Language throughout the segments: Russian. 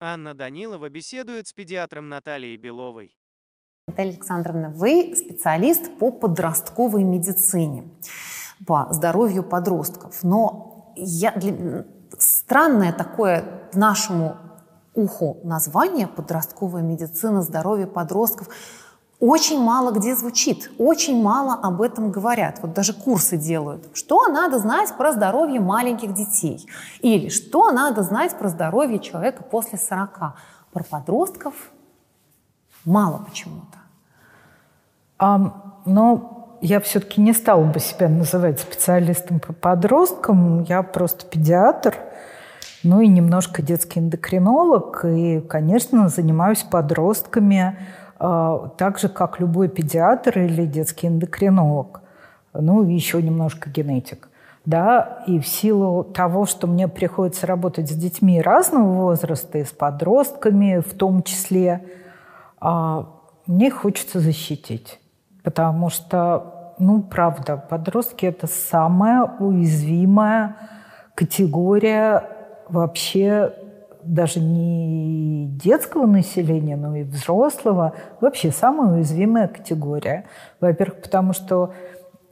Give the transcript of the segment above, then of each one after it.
Анна Данилова беседует с педиатром Натальей Беловой. Наталья Александровна, вы специалист по подростковой медицине, по здоровью подростков. Но я, для, странное такое нашему уху название «подростковая медицина, здоровье подростков» очень мало где звучит, очень мало об этом говорят. Вот даже курсы делают. Что надо знать про здоровье маленьких детей? Или что надо знать про здоровье человека после 40? Про подростков мало почему-то. А, но я все-таки не стала бы себя называть специалистом по подросткам. Я просто педиатр, ну и немножко детский эндокринолог. И, конечно, занимаюсь подростками – так же, как любой педиатр или детский эндокринолог, ну, еще немножко генетик. Да, и в силу того, что мне приходится работать с детьми разного возраста, и с подростками в том числе, а, мне хочется защитить. Потому что, ну, правда, подростки – это самая уязвимая категория вообще даже не детского населения, но и взрослого, вообще самая уязвимая категория. Во-первых, потому что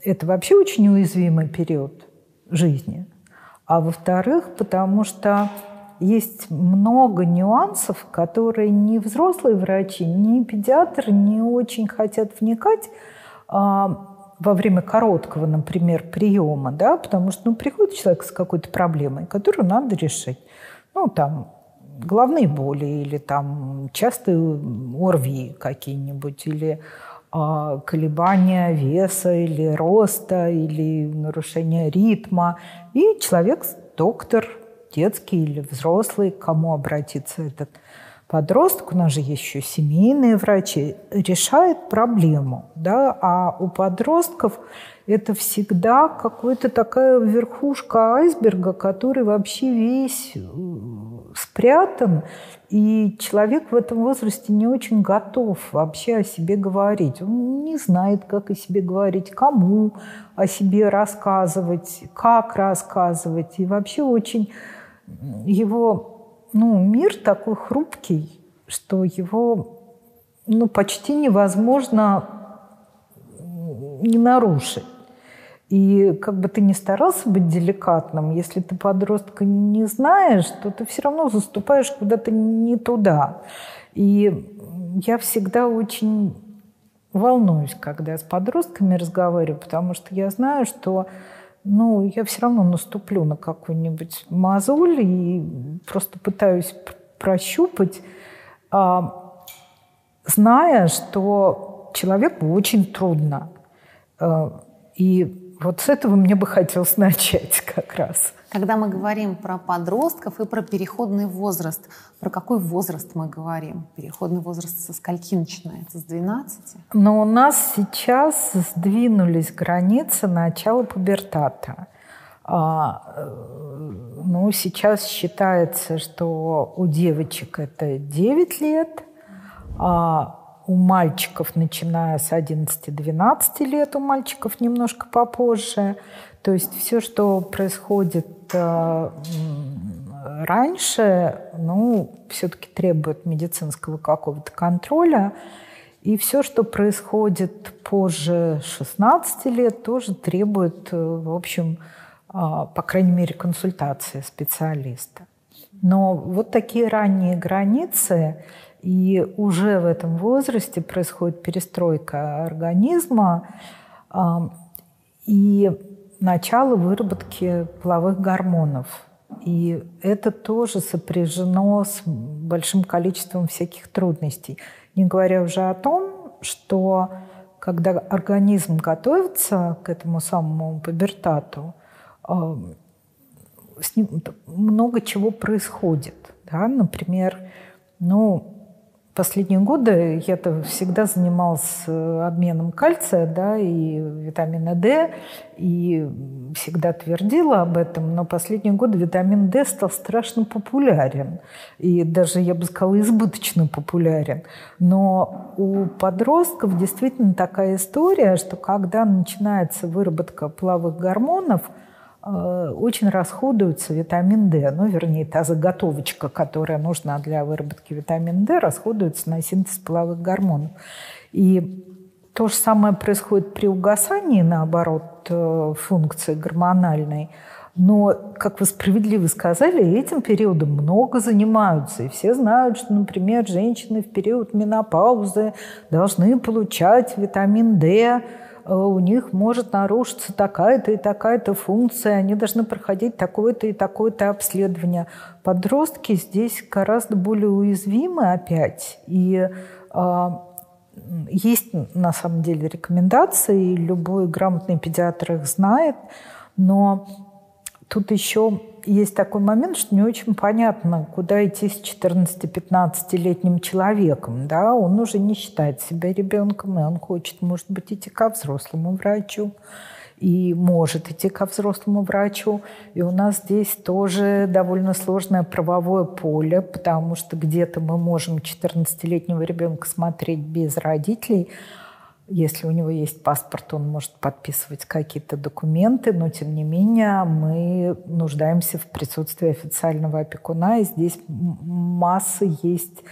это вообще очень уязвимый период жизни. А во-вторых, потому что есть много нюансов, которые ни взрослые врачи, ни педиатры не очень хотят вникать а, во время короткого, например, приема, да, потому что ну, приходит человек с какой-то проблемой, которую надо решить. Ну, там, головные боли или там частые ОРВИ какие-нибудь, или а, колебания веса или роста, или нарушение ритма. И человек, доктор, детский или взрослый, к кому обратиться этот подросток, у нас же еще семейные врачи, решает проблему. Да? А у подростков это всегда какая-то такая верхушка айсберга, который вообще весь э, спрятан, и человек в этом возрасте не очень готов вообще о себе говорить. Он не знает, как о себе говорить, кому о себе рассказывать, как рассказывать. И вообще очень его ну, мир такой хрупкий, что его ну, почти невозможно не нарушить. И как бы ты ни старался быть деликатным, если ты подростка не знаешь, то ты все равно заступаешь куда-то не туда. И я всегда очень волнуюсь, когда я с подростками разговариваю, потому что я знаю, что ну, я все равно наступлю на какую-нибудь мозоль и просто пытаюсь прощупать, а, зная, что человеку очень трудно. А, и вот с этого мне бы хотелось начать как раз. Когда мы говорим про подростков и про переходный возраст, про какой возраст мы говорим? Переходный возраст со скольки начинается? С 12? Но у нас сейчас сдвинулись границы начала пубертата. А, э, ну, сейчас считается, что у девочек это 9 лет, а у мальчиков, начиная с 11-12 лет, у мальчиков немножко попозже. То есть все, что происходит э, раньше, ну, все-таки требует медицинского какого-то контроля. И все, что происходит позже 16 лет, тоже требует, э, в общем, э, по крайней мере, консультации специалиста. Но вот такие ранние границы и уже в этом возрасте происходит перестройка организма и начало выработки половых гормонов. И это тоже сопряжено с большим количеством всяких трудностей. Не говоря уже о том, что когда организм готовится к этому самому пубертату, с ним много чего происходит. Да? Например, ну, Последние годы я-то всегда занималась э, обменом кальция да, и витамина D, и всегда твердила об этом, но последние годы витамин D стал страшно популярен, и даже, я бы сказала, избыточно популярен. Но у подростков действительно такая история, что когда начинается выработка половых гормонов, очень расходуется витамин D. Ну, вернее, та заготовочка, которая нужна для выработки витамина D, расходуется на синтез половых гормонов. И то же самое происходит при угасании, наоборот, э, функции гормональной. Но, как вы справедливо сказали, этим периодом много занимаются. И все знают, что, например, женщины в период менопаузы должны получать витамин D, э, у них может нарушиться такая-то и такая-то функция, они должны проходить такое-то и такое-то обследование. Подростки здесь гораздо более уязвимы опять. И э, есть на самом деле рекомендации, любой грамотный педиатр их знает, но тут еще есть такой момент, что не очень понятно, куда идти с 14-15-летним человеком. Да? Он уже не считает себя ребенком, и он хочет, может быть, идти ко взрослому врачу и может идти ко взрослому врачу. И у нас здесь тоже довольно сложное правовое поле, потому что где-то мы можем 14-летнего ребенка смотреть без родителей, если у него есть паспорт, он может подписывать какие-то документы, но тем не менее мы нуждаемся в присутствии официального опекуна, и здесь масса есть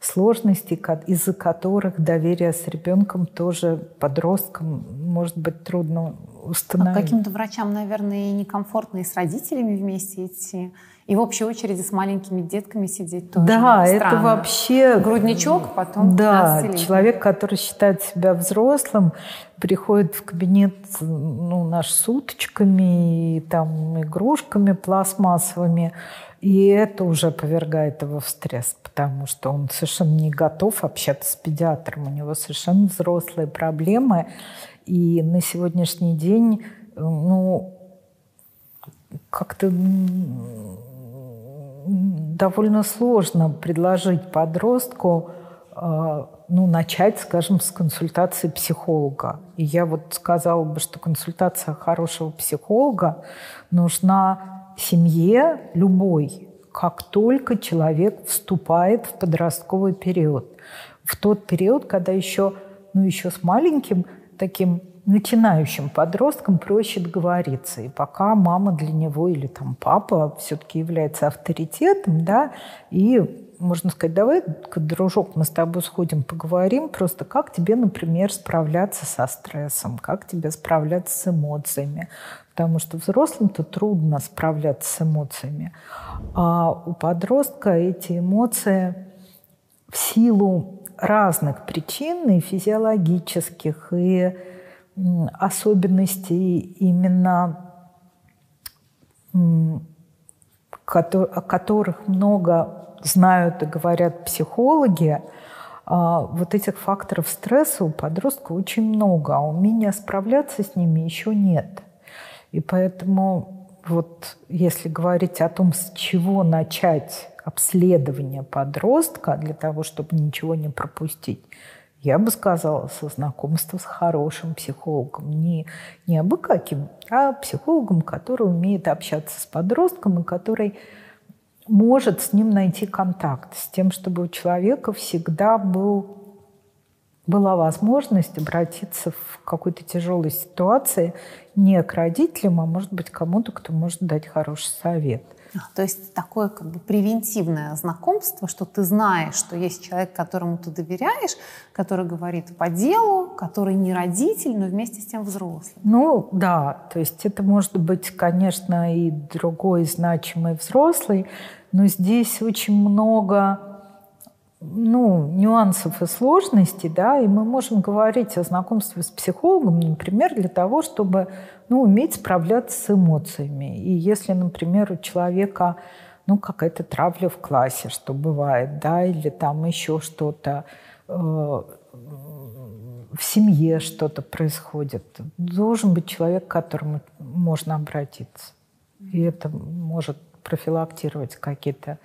сложностей, из-за которых доверие с ребенком тоже подростком может быть трудно установить. А каким-то врачам, наверное, некомфортно и с родителями вместе идти. И в общей очереди с маленькими детками сидеть тоже. Да, странно. это вообще... Грудничок, потом Да, человек, который считает себя взрослым, приходит в кабинет ну, наш с уточками и там игрушками пластмассовыми, и это уже повергает его в стресс, потому что он совершенно не готов общаться с педиатром, у него совершенно взрослые проблемы, и на сегодняшний день, ну, как-то довольно сложно предложить подростку а, ну, начать, скажем, с консультации психолога. И я вот сказала бы, что консультация хорошего психолога нужна семье любой, как только человек вступает в подростковый период. В тот период, когда еще, ну, еще с маленьким таким начинающим подросткам проще договориться. И пока мама для него или там папа все-таки является авторитетом, да, и можно сказать, давай, дружок, мы с тобой сходим, поговорим, просто как тебе, например, справляться со стрессом, как тебе справляться с эмоциями. Потому что взрослым-то трудно справляться с эмоциями. А у подростка эти эмоции в силу разных причин, и физиологических, и особенностей именно, о которых много знают и говорят психологи, а, вот этих факторов стресса у подростка очень много, а умения справляться с ними еще нет. И поэтому вот если говорить о том, с чего начать обследование подростка для того, чтобы ничего не пропустить, я бы сказала, со знакомства с хорошим психологом. Не, не абы каким, а психологом, который умеет общаться с подростком и который может с ним найти контакт, с тем, чтобы у человека всегда был, была возможность обратиться в какой-то тяжелой ситуации не к родителям, а может быть кому-то, кто может дать хороший совет. То есть такое как бы превентивное знакомство, что ты знаешь, что есть человек, которому ты доверяешь, который говорит по делу, который не родитель, но вместе с тем взрослый. Ну да, то есть это может быть, конечно, и другой значимый взрослый, но здесь очень много ну, нюансов и сложностей, да, и мы можем говорить о знакомстве с психологом, например, для того, чтобы ну, уметь справляться с эмоциями. И если, например, у человека ну, какая-то травля в классе, что бывает, да, или там еще что-то, э, в семье что-то происходит, должен быть человек, к которому можно обратиться. И это может профилактировать какие-то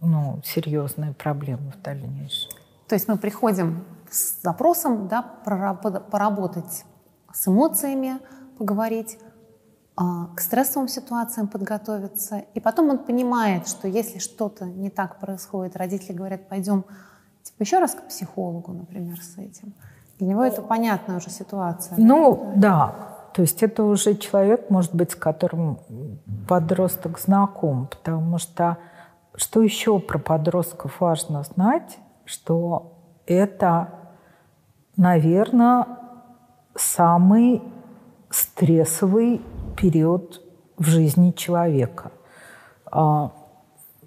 ну, серьезные проблемы в дальнейшем. То есть мы приходим с запросом да, поработать с эмоциями, поговорить, а, к стрессовым ситуациям подготовиться. И потом он понимает, что если что-то не так происходит, родители говорят, пойдем типа, еще раз к психологу, например, с этим. Для него это понятная уже ситуация. Ну, да. то есть это уже человек, может быть, с которым подросток знаком, потому что что еще про подростков важно знать, что это, наверное, самый стрессовый период в жизни человека. А,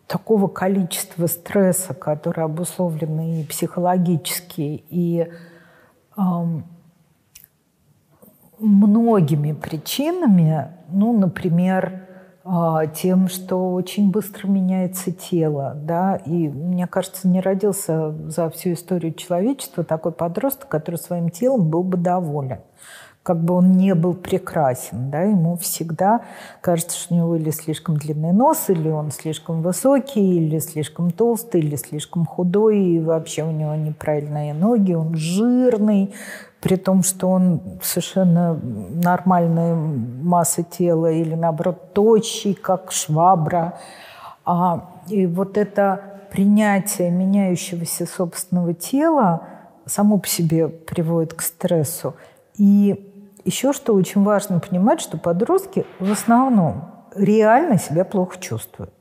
такого количества стресса, который обусловлен и психологически, и многими причинами, ну, например, тем, что очень быстро меняется тело, да, и мне кажется, не родился за всю историю человечества такой подросток, который своим телом был бы доволен как бы он не был прекрасен, да, ему всегда кажется, что у него или слишком длинный нос, или он слишком высокий, или слишком толстый, или слишком худой, и вообще у него неправильные ноги, он жирный, при том, что он совершенно нормальная масса тела, или наоборот тощий, как швабра. А, и вот это принятие меняющегося собственного тела само по себе приводит к стрессу. И еще что очень важно понимать, что подростки в основном реально себя плохо чувствуют.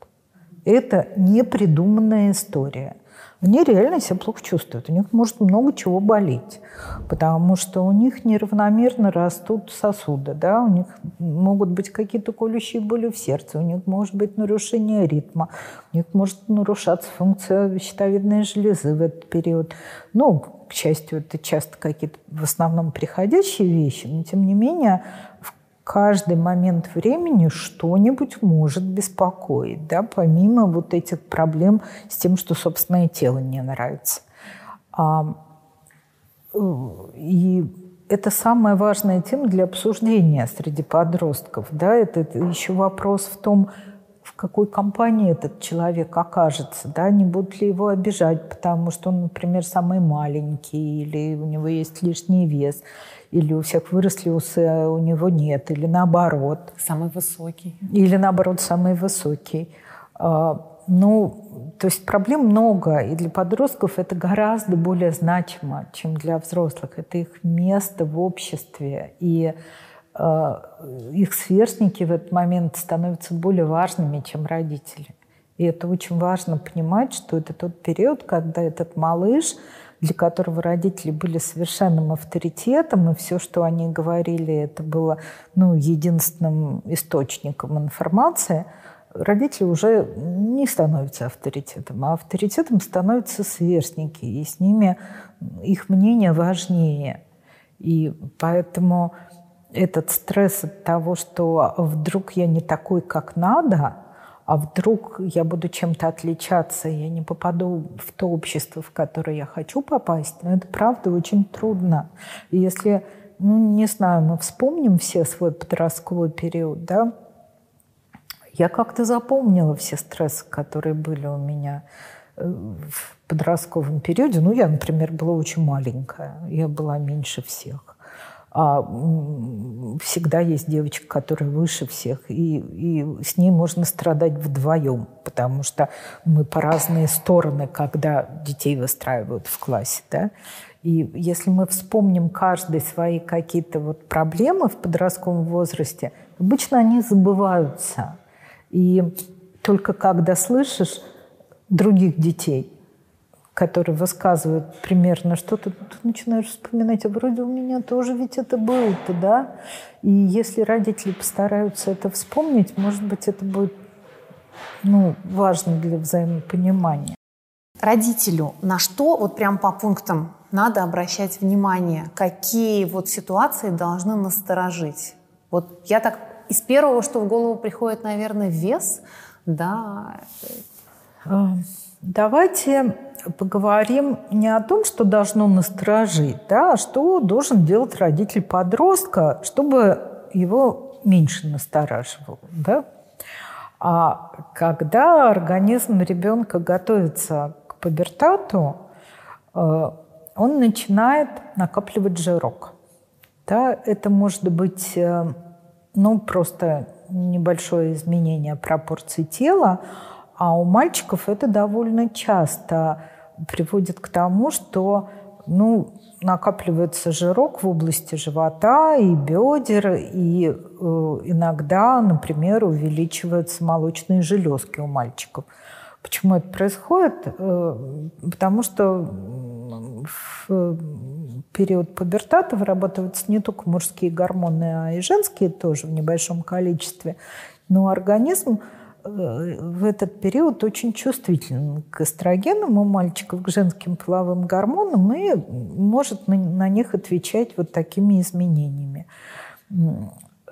Это не придуманная история. Они реально себя плохо чувствуют. У них может много чего болеть, потому что у них неравномерно растут сосуды, да? у них могут быть какие-то колющие боли в сердце, у них может быть нарушение ритма, у них может нарушаться функция щитовидной железы в этот период. Ну, к счастью, это часто какие-то в основном приходящие вещи, но тем не менее в каждый момент времени что-нибудь может беспокоить, да, помимо вот этих проблем с тем, что собственное тело не нравится. А, и это самая важная тема для обсуждения среди подростков. Да? Это, это еще вопрос в том, какой компании этот человек окажется, да, не будут ли его обижать, потому что он, например, самый маленький, или у него есть лишний вес, или у всех выросли усы, а у него нет, или наоборот. Самый высокий. Или наоборот, самый высокий. А, ну, то есть проблем много, и для подростков это гораздо более значимо, чем для взрослых. Это их место в обществе, и их сверстники в этот момент становятся более важными, чем родители. И это очень важно понимать, что это тот период, когда этот малыш, для которого родители были совершенным авторитетом, и все, что они говорили, это было ну, единственным источником информации, родители уже не становятся авторитетом, а авторитетом становятся сверстники, и с ними их мнение важнее. И поэтому этот стресс от того, что вдруг я не такой, как надо, а вдруг я буду чем-то отличаться, я не попаду в то общество, в которое я хочу попасть, но ну, это правда очень трудно. И если, ну, не знаю, мы вспомним все свой подростковый период, да, я как-то запомнила все стрессы, которые были у меня э, в подростковом периоде. Ну, я, например, была очень маленькая, я была меньше всех а всегда есть девочка, которая выше всех, и, и с ней можно страдать вдвоем, потому что мы по разные стороны, когда детей выстраивают в классе, да. И если мы вспомним каждый свои какие-то вот проблемы в подростковом возрасте, обычно они забываются. И только когда слышишь других детей, которые высказывают примерно что-то, ты начинаешь вспоминать, а вроде у меня тоже ведь это было-то, да? И если родители постараются это вспомнить, может быть, это будет ну, важно для взаимопонимания. Родителю на что, вот прям по пунктам, надо обращать внимание? Какие вот ситуации должны насторожить? Вот я так из первого, что в голову приходит, наверное, вес, да. Давайте поговорим не о том, что должно насторожить, да, а что должен делать родитель подростка, чтобы его меньше настораживало. Да? А когда организм ребенка готовится к пубертату, э, он начинает накапливать жирок. Да, это может быть э, ну, просто небольшое изменение пропорций тела, а у мальчиков это довольно часто приводит к тому, что ну, накапливается жирок в области живота и бедер, и э, иногда, например, увеличиваются молочные железки у мальчиков. Почему это происходит? Э, потому что в период пубертата вырабатываются не только мужские гормоны, а и женские тоже в небольшом количестве. Но организм Э, в этот период очень чувствителен к эстрогенам у мальчиков, к женским половым гормонам и может на, на них отвечать вот такими изменениями.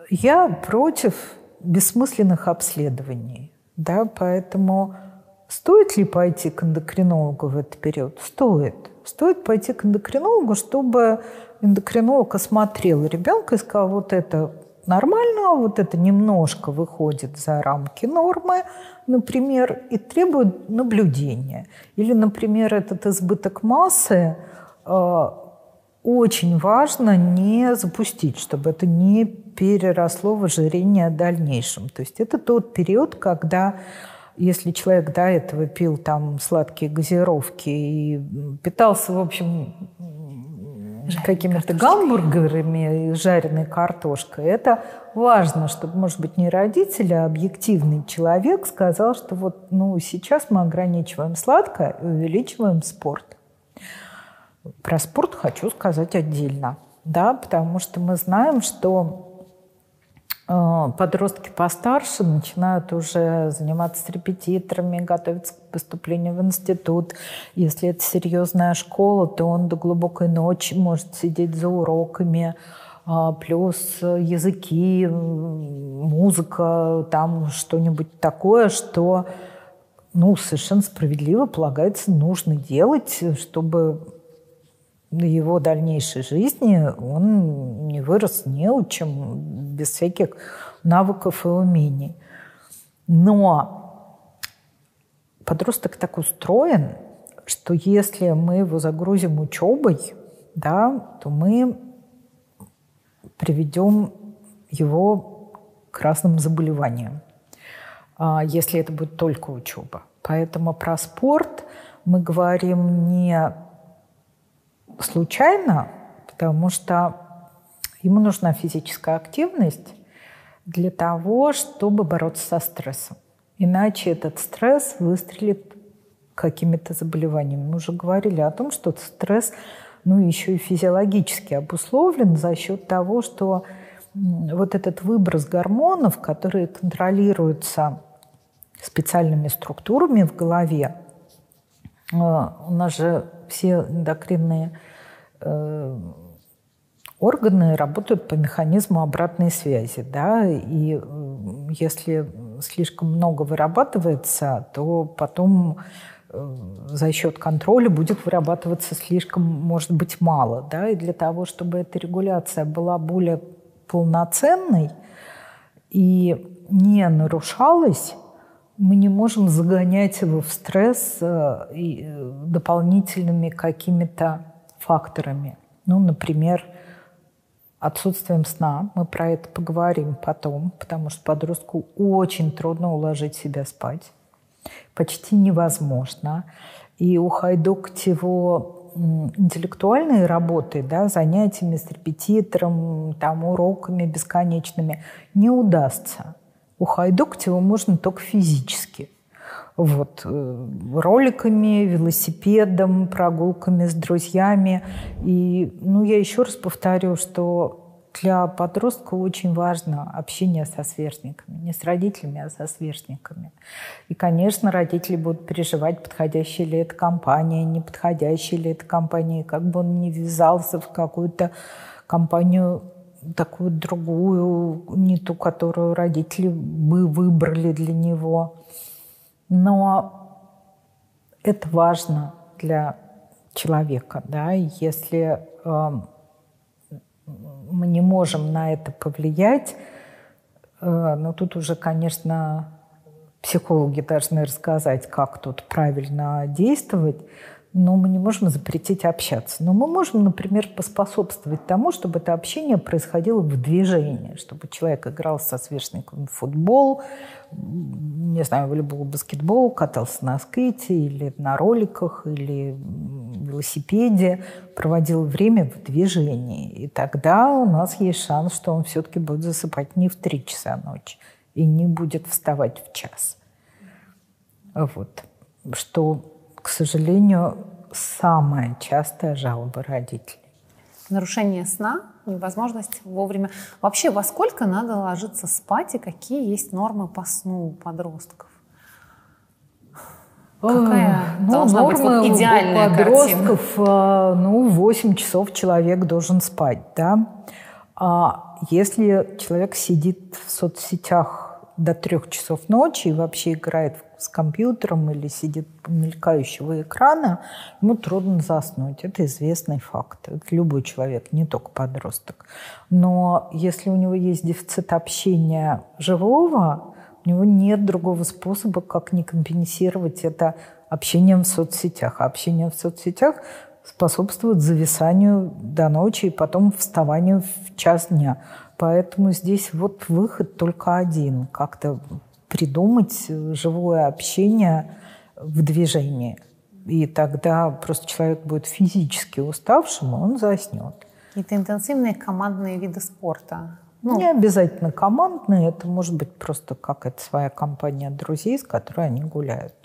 Я против бессмысленных обследований, да, поэтому стоит ли пойти к эндокринологу в этот период? Стоит. Стоит пойти к эндокринологу, чтобы эндокринолог осмотрел ребенка и сказал, вот это нормально, вот это немножко выходит за рамки нормы, например, и требует наблюдения. Или, например, этот избыток массы э, очень важно не запустить, чтобы это не переросло в ожирение в дальнейшем. То есть это тот период, когда если человек до этого пил там сладкие газировки и питался, в общем, какими-то гамбургерами и жареной картошкой. Это важно, чтобы, может быть, не родители, а объективный человек сказал, что вот ну, сейчас мы ограничиваем сладкое и увеличиваем спорт. Про спорт хочу сказать отдельно, да, потому что мы знаем, что подростки постарше начинают уже заниматься с репетиторами, готовиться к поступлению в институт. Если это серьезная школа, то он до глубокой ночи может сидеть за уроками, а, плюс языки, музыка, там что-нибудь такое, что ну, совершенно справедливо полагается нужно делать, чтобы его дальнейшей жизни он не вырос неучим, без всяких навыков и умений. Но подросток так устроен, что если мы его загрузим учебой, да, то мы приведем его к разным заболеваниям, а если это будет только учеба. Поэтому про спорт мы говорим не случайно, потому что ему нужна физическая активность для того, чтобы бороться со стрессом. Иначе этот стресс выстрелит какими-то заболеваниями. Мы уже говорили о том, что стресс ну, еще и физиологически обусловлен за счет того, что вот этот выброс гормонов, которые контролируются специальными структурами в голове, э, у нас же все эндокринные органы работают по механизму обратной связи, да, и э, если слишком много вырабатывается, то потом э, за счет контроля будет вырабатываться слишком, может быть, мало, да, и для того, чтобы эта регуляция была более полноценной и не нарушалась, мы не можем загонять его в стресс дополнительными какими-то факторами. Ну, например, отсутствием сна. Мы про это поговорим потом, потому что подростку очень трудно уложить себя спать. Почти невозможно. И ухайдокать его интеллектуальной работы, да, занятиями с репетитором, там, уроками бесконечными не удастся. Ухайдокать его можно только физически – вот, э, роликами, велосипедом, прогулками с друзьями. И ну, я еще раз повторю, что для подростка очень важно общение со сверстниками. Не с родителями, а со сверстниками. И, конечно, родители будут переживать, подходящая ли эта компания, не подходящая ли эта компания, как бы он не ввязался в какую-то компанию такую другую, не ту, которую родители бы выбрали для него. Но это важно для человека, да, если э, мы не можем на это повлиять, э, но тут уже, конечно, психологи должны рассказать, как тут правильно действовать. Но мы не можем запретить общаться. Но мы можем, например, поспособствовать тому, чтобы это общение происходило в движении, чтобы человек играл со сверстником в футбол, не знаю, волейбол, баскетбол, катался на скейте или на роликах, или велосипеде, проводил время в движении. И тогда у нас есть шанс, что он все-таки будет засыпать не в три часа ночи и не будет вставать в час. Вот. Что к сожалению, самая частая жалоба родителей. Нарушение сна, невозможность вовремя. Вообще, во сколько надо ложиться спать и какие есть нормы по сну у подростков? Какая ну, должна быть вот идеальная у подростков, картина? ну, 8 часов человек должен спать, да. А если человек сидит в соцсетях до трех часов ночи и вообще играет с компьютером или сидит у мелькающего экрана, ему трудно заснуть. Это известный факт. Это любой человек, не только подросток. Но если у него есть дефицит общения живого, у него нет другого способа, как не компенсировать это общением в соцсетях. А общение в соцсетях способствует зависанию до ночи и потом вставанию в час дня. Поэтому здесь вот выход только один. Как-то придумать живое общение в движении. И тогда просто человек будет физически уставшим, и он заснет. Это интенсивные командные виды спорта. Ну, не обязательно командные, это может быть просто какая-то своя компания друзей, с которой они гуляют.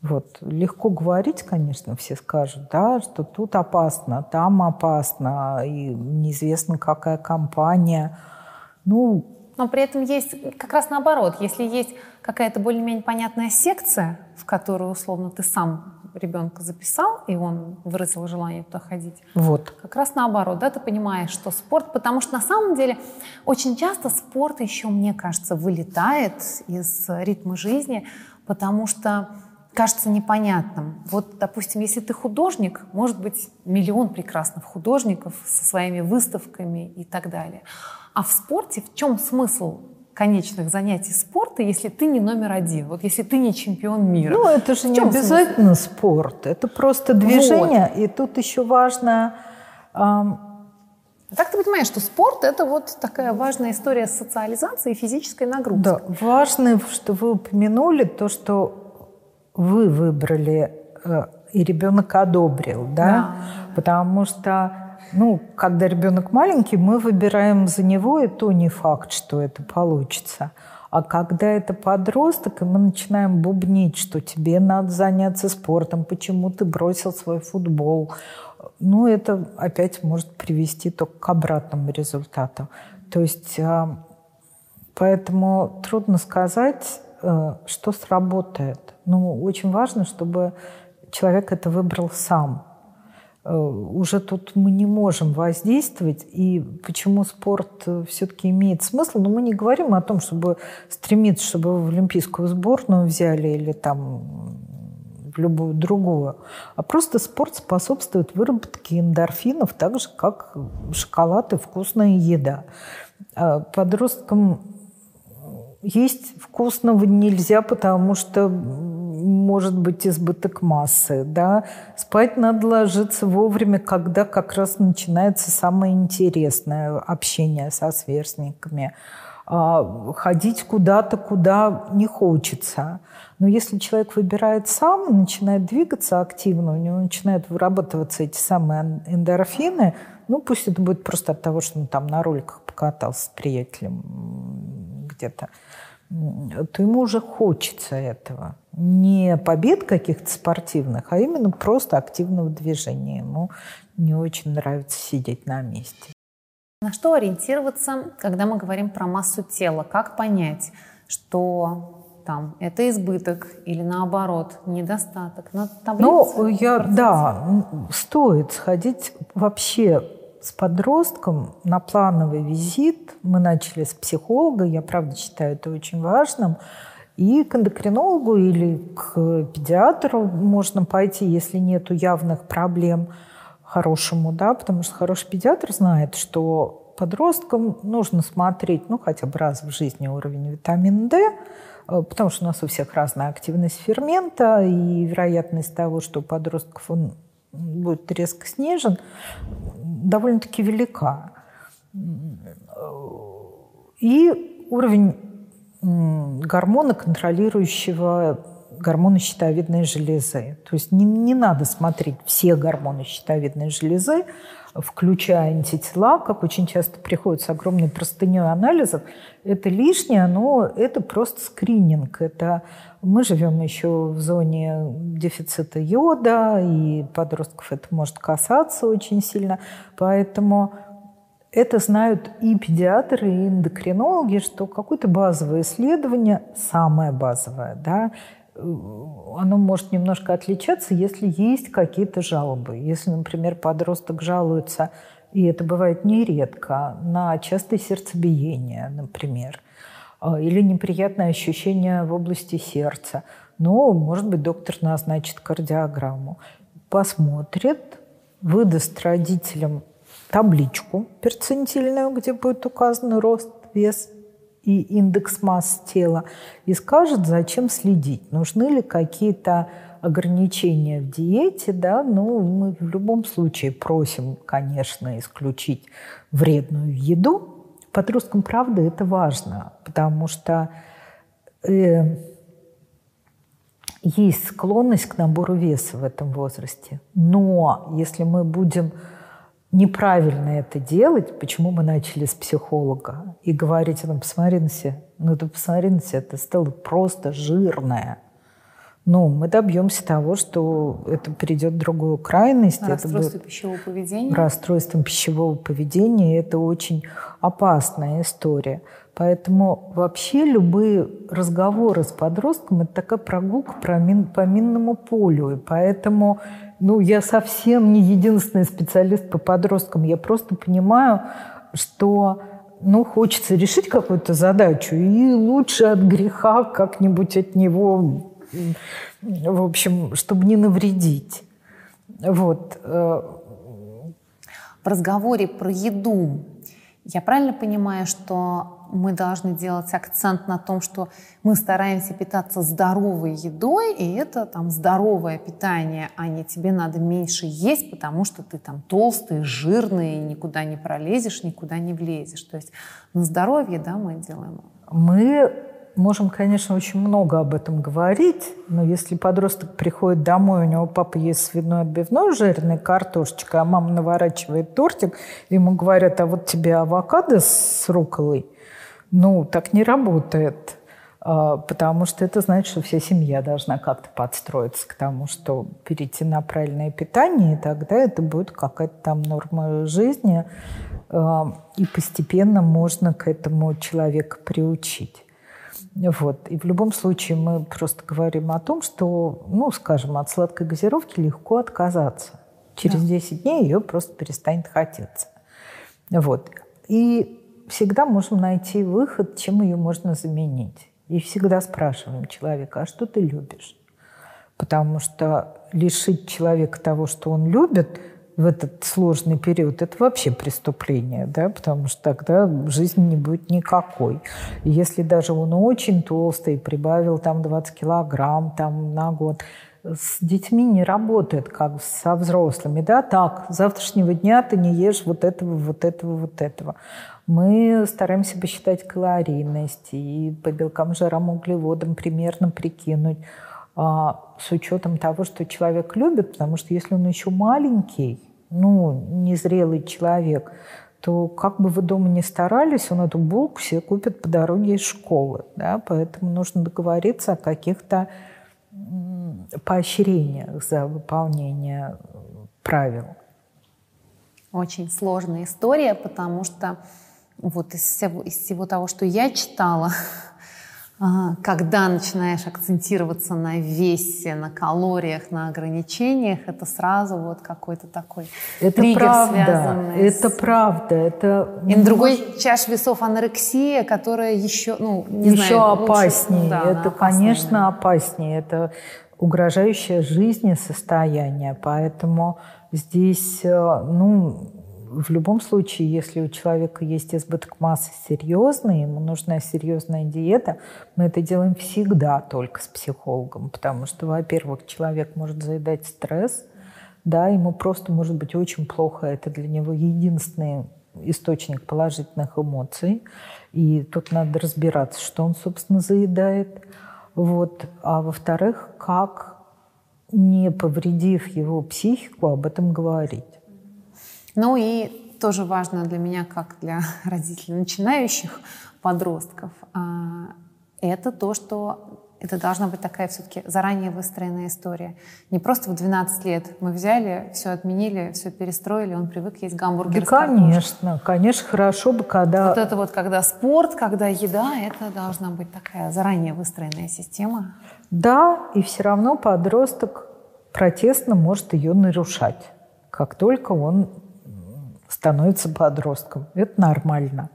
Вот. Легко говорить, конечно, все скажут, да, что тут опасно, там опасно, и неизвестно, какая компания. Ну, но при этом есть как раз наоборот. Если есть какая-то более-менее понятная секция, в которую, условно, ты сам ребенка записал, и он выразил желание туда ходить. Вот. Как раз наоборот, да, ты понимаешь, что спорт, потому что на самом деле очень часто спорт еще, мне кажется, вылетает из ритма жизни, потому что кажется непонятным. Вот, допустим, если ты художник, может быть миллион прекрасных художников со своими выставками и так далее. А в спорте в чем смысл конечных занятий спорта, если ты не номер один, вот если ты не чемпион мира? Ну, это же не обязательно смысл? спорт, это просто движение. Вот. И тут еще важно... Эм... Так ты понимаешь, что спорт – это вот такая важная история социализации и физической нагрузки. Да, важно, что вы упомянули то, что вы выбрали, э, и ребенок одобрил, да? да. Потому что ну, когда ребенок маленький, мы выбираем за него, и то не факт, что это получится. А когда это подросток, и мы начинаем бубнить, что тебе надо заняться спортом, почему ты бросил свой футбол, ну, это опять может привести только к обратному результату. То есть, а, поэтому трудно сказать, э, что сработает. Ну, очень важно, чтобы человек это выбрал сам. Э, уже тут мы не можем воздействовать. И почему спорт э, все-таки имеет смысл? Но мы не говорим о том, чтобы стремиться, чтобы в олимпийскую сборную взяли или там в любую другую. А просто спорт способствует выработке эндорфинов, так же, как шоколад и вкусная еда. А подросткам есть вкусного нельзя, потому что может быть избыток массы. Да? Спать надо ложиться вовремя, когда как раз начинается самое интересное общение со сверстниками. А, ходить куда-то, куда не хочется. Но если человек выбирает сам, начинает двигаться активно, у него начинают вырабатываться эти самые эндорфины, ну пусть это будет просто от того, что он там на роликах покатался с приятелем где-то, то ему уже хочется этого. Не побед каких-то спортивных, а именно просто активного движения. Ему не очень нравится сидеть на месте. На что ориентироваться, когда мы говорим про массу тела? Как понять, что там это избыток или наоборот недостаток? На ну, я, да, стоит сходить вообще с подростком на плановый визит. Мы начали с психолога, я правда считаю это очень важным. И к эндокринологу или к педиатру можно пойти, если нет явных проблем хорошему, да, потому что хороший педиатр знает, что подросткам нужно смотреть, ну, хотя бы раз в жизни уровень витамина D, э, потому что у нас у всех разная активность фермента, и вероятность того, что у подростков он будет резко снижен, довольно-таки велика. И уровень гормона, контролирующего гормоны щитовидной железы. То есть не, не надо смотреть все гормоны щитовидной железы, включая антитела, как очень часто приходят с огромной простыней анализов. Это лишнее, но это просто скрининг. Это мы живем еще в зоне дефицита йода, и подростков это может касаться очень сильно. Поэтому это знают и педиатры, и эндокринологи, что какое-то базовое исследование, самое базовое, да, оно может немножко отличаться, если есть какие-то жалобы. Если, например, подросток жалуется, и это бывает нередко, на частое сердцебиение, например, а, или неприятное ощущение в области сердца, ну, может быть, доктор назначит кардиограмму, посмотрит, выдаст родителям табличку перцентильную, где будет указан рост, вес и индекс масс тела, и скажет, зачем следить, нужны ли какие-то ограничения в диете, да, ну, мы в любом случае просим, конечно, исключить вредную еду. Подросткам, правда, это важно, потому что э, есть склонность к набору веса в этом возрасте. Но если мы будем неправильно это делать, почему мы начали с психолога, и говорить, ну, посмотри на себя, ну, ты посмотри на себя, ты стала просто жирная. Ну, мы добьемся того, что это перейдет в другую крайность. Расстройство это пищевого поведения. Расстройством пищевого поведения. Это очень опасная история. Поэтому вообще любые разговоры с подростком – это такая прогулка по, мин, по минному полю. И поэтому ну, я совсем не единственный специалист по подросткам. Я просто понимаю, что ну, хочется решить какую-то задачу, и лучше от греха как-нибудь от него, в общем, чтобы не навредить. Вот. Э. В разговоре про еду я правильно понимаю, что мы должны делать акцент на том, что мы стараемся питаться здоровой едой, и это там здоровое питание, а не тебе надо меньше есть, потому что ты там толстый, жирный, никуда не пролезешь, никуда не влезешь. То есть на здоровье, да, мы делаем. Мы можем, конечно, очень много об этом говорить, но если подросток приходит домой, у него папа ест свиной отбивной, жареной картошечкой, а мама наворачивает тортик, ему говорят, а вот тебе авокадо с руколой – ну, так не работает, а, потому что это значит, что вся семья должна как-то подстроиться к тому, что перейти на правильное питание, и тогда это будет какая-то там норма жизни, а, и постепенно можно к этому человека приучить. Вот. И в любом случае мы просто говорим о том, что, ну, скажем, от сладкой газировки легко отказаться. Через да. 10 дней ее просто перестанет хотеться. Вот. И всегда можем найти выход, чем ее можно заменить. И всегда спрашиваем человека, а что ты любишь? Потому что лишить человека того, что он любит в этот сложный период, это вообще преступление, да, потому что тогда жизни не будет никакой. Если даже он очень толстый, прибавил там 20 килограмм там, на год, с детьми не работает, как со взрослыми, да, так, с завтрашнего дня ты не ешь вот этого, вот этого, вот этого. Мы стараемся посчитать калорийность и по белкам, жирам, углеводам примерно прикинуть а, с учетом того, что человек любит, потому что если он еще маленький, ну, незрелый человек, то как бы вы дома не старались, он эту булку себе купит по дороге из школы. Да? Поэтому нужно договориться о каких-то поощрениях за выполнение правил. Очень сложная история, потому что вот из всего, из всего того, что я читала, когда начинаешь акцентироваться на весе, на калориях, на ограничениях, это сразу вот какой-то такой это триггер, правда, связанный Это с... правда. Это И на другой чаш весов анорексия, которая еще, ну, не еще знаю, опаснее. Лучше, да, это, конечно, опаснее. Это угрожающее жизни состояние. Поэтому здесь, э, ну, в любом случае, если у человека есть избыток массы серьезный, ему нужна серьезная диета, мы это делаем всегда только с психологом, потому что, во-первых, человек может заедать стресс, да, ему просто может быть очень плохо, это для него единственный источник положительных эмоций, и тут надо разбираться, что он, собственно, заедает. Вот. А во-вторых, как не повредив его психику, об этом говорить. Ну и тоже важно для меня, как для родителей начинающих подростков, а, это то, что это должна быть такая все-таки заранее выстроенная история. Не просто в 12 лет мы взяли, все отменили, все перестроили, он привык есть гамбургер. Да, конечно, конечно, хорошо бы, когда... Вот это вот, когда спорт, когда еда, это должна быть такая заранее выстроенная система. Да, и все равно подросток протестно может ее нарушать, как только он становится подростком. Это нормально.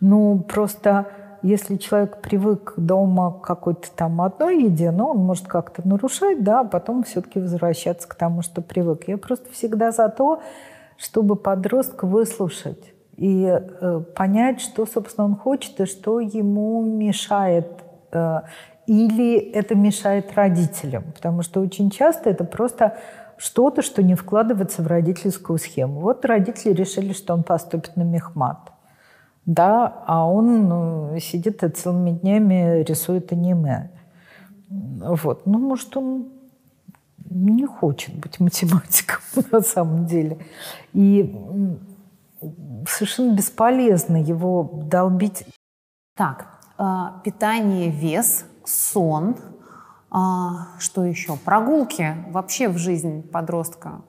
Ну, просто если человек привык дома к какой-то там одной еде, ну, он может как-то нарушать, да, а потом все-таки возвращаться к тому, что привык. Я просто всегда за то, чтобы подростка выслушать и э, понять, что, собственно, он хочет и что ему мешает. Э, или это мешает родителям. Потому что очень часто это просто что-то, что не вкладывается в родительскую схему. Вот родители решили, что он поступит на мехмат да, а он ну, сидит и целыми днями рисует аниме. Вот. Ну, может, он не хочет быть математиком на самом деле. И совершенно бесполезно его долбить. Так, а, питание, вес, сон, а, что еще? Прогулки вообще в жизнь подростка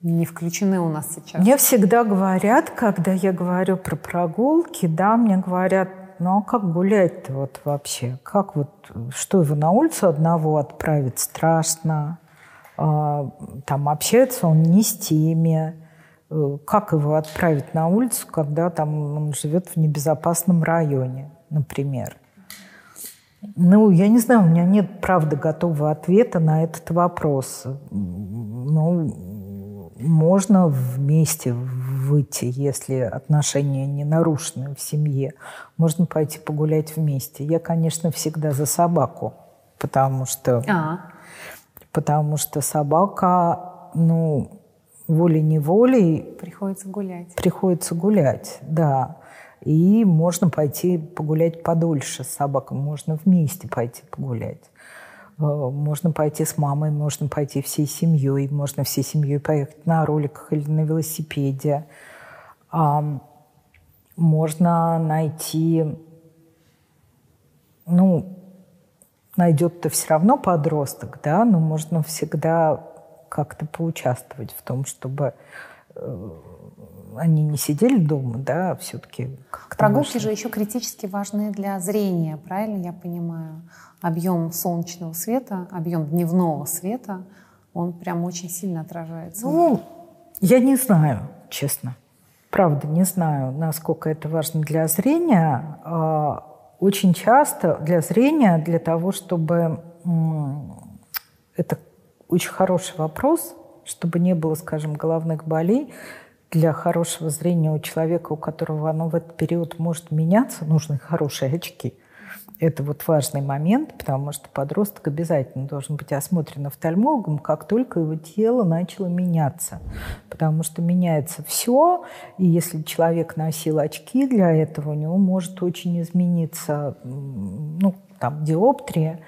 не включены у нас сейчас? Мне всегда говорят, когда я говорю про прогулки, да, мне говорят, ну а как гулять-то вот вообще? Как вот, что его на улицу одного отправить? Страшно. А, там общается он не с теми. Э, как его отправить на улицу, когда там он живет в небезопасном районе, например? Ну, я не знаю, у меня нет, правда, готового ответа на этот вопрос. Ну, можно вместе выйти, если отношения не нарушены в семье. Можно пойти погулять вместе. Я, конечно, всегда за собаку, потому что, а. потому что собака, ну, волей-неволей... Приходится гулять. Приходится гулять, да. И можно пойти погулять подольше с собакой, можно вместе пойти погулять. Э, можно пойти с мамой, можно пойти всей семьей, можно всей семьей поехать на роликах или на велосипеде. Можно найти, ну, найдет-то все равно подросток, да, но можно всегда как-то поучаствовать в том, чтобы э, они не сидели дома, да, а все-таки... Прогулки можно... же еще критически важны для зрения, правильно я понимаю? объем солнечного света, объем дневного света, он прям очень сильно отражается. Ну, я не знаю, честно. Правда, не знаю, насколько это важно для зрения. А, очень часто для зрения, для того, чтобы... Это очень хороший вопрос, чтобы не было, скажем, головных болей. Для хорошего зрения у человека, у которого оно в этот период может меняться, нужны хорошие очки – это вот важный момент, потому что подросток обязательно должен быть осмотрен офтальмологом, как только его тело начало меняться. Потому что меняется все, и если человек носил очки для этого, у него может очень измениться ну, там, диоптрия,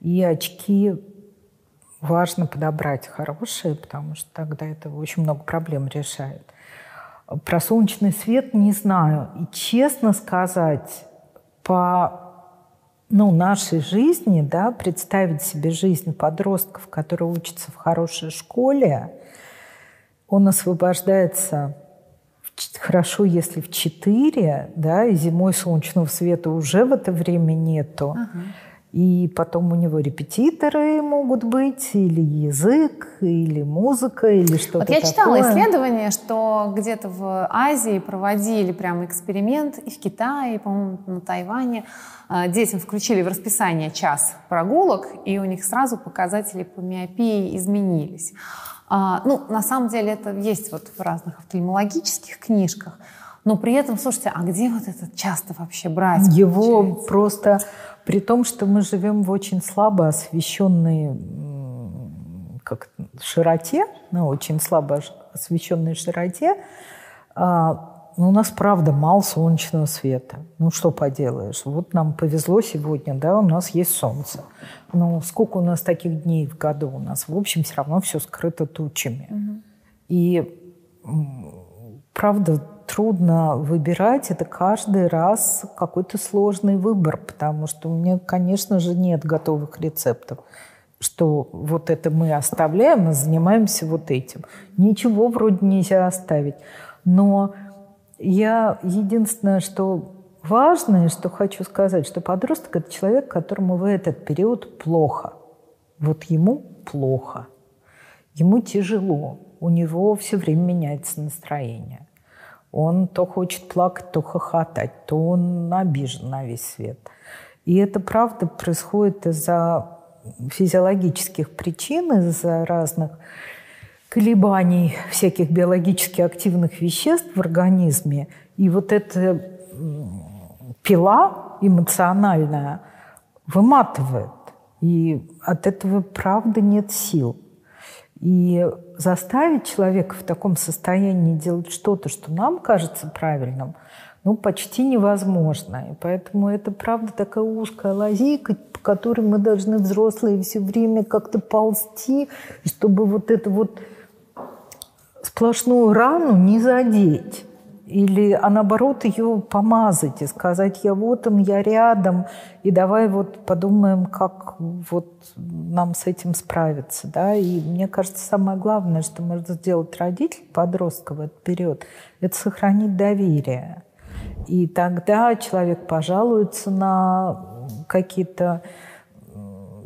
и очки важно подобрать хорошие, потому что тогда это очень много проблем решает. Про солнечный свет не знаю. И честно сказать, по ну, нашей жизни, да, представить себе жизнь подростков, которые учатся в хорошей школе, он освобождается хорошо, если в 4, да, и зимой солнечного света уже в это время нету. Ага. И потом у него репетиторы могут быть, или язык, или музыка, или что-то Вот я такое. читала исследование, что где-то в Азии проводили прям эксперимент, и в Китае, и, по-моему, на Тайване. А, Детям включили в расписание час прогулок, и у них сразу показатели по миопии изменились. А, Ну, на самом деле это есть вот в разных офтальмологических книжках, но при этом, слушайте, а где вот этот часто вообще брать? Его получается? просто, при том, что мы живем в очень слабо освещенной как широте, на очень слабо освещенной широте, а, ну, у нас, правда, мало солнечного света. Ну, что поделаешь. Вот нам повезло сегодня, да, у нас есть солнце. Но сколько у нас таких дней в году у нас? В общем, все равно все скрыто тучами. И правда, трудно выбирать. Это каждый раз какой-то сложный выбор, потому что у меня, конечно же, нет готовых рецептов что вот это мы оставляем и занимаемся вот этим. Ничего вроде нельзя оставить. Но я единственное, что важное, что хочу сказать, что подросток – это человек, которому в этот период плохо. Вот ему плохо. Ему тяжело. У него все время меняется настроение. Он то хочет плакать, то хохотать, то он обижен на весь свет. И это правда происходит из-за физиологических причин, из-за разных колебаний всяких биологически активных веществ в организме. И вот эта пила эмоциональная выматывает. И от этого, правда, нет сил. И заставить человека в таком состоянии делать что-то, что нам кажется правильным, ну, почти невозможно. И поэтому это, правда, такая узкая лазейка, по которой мы должны, взрослые, все время как-то ползти, чтобы вот эту вот сплошную рану не задеть. Или, а наоборот, ее помазать и сказать, я вот он, я рядом, и давай вот подумаем, как вот нам с этим справиться. Да? И мне кажется, самое главное, что может сделать родитель подростка в этот период, это сохранить доверие. И тогда человек пожалуется на какие-то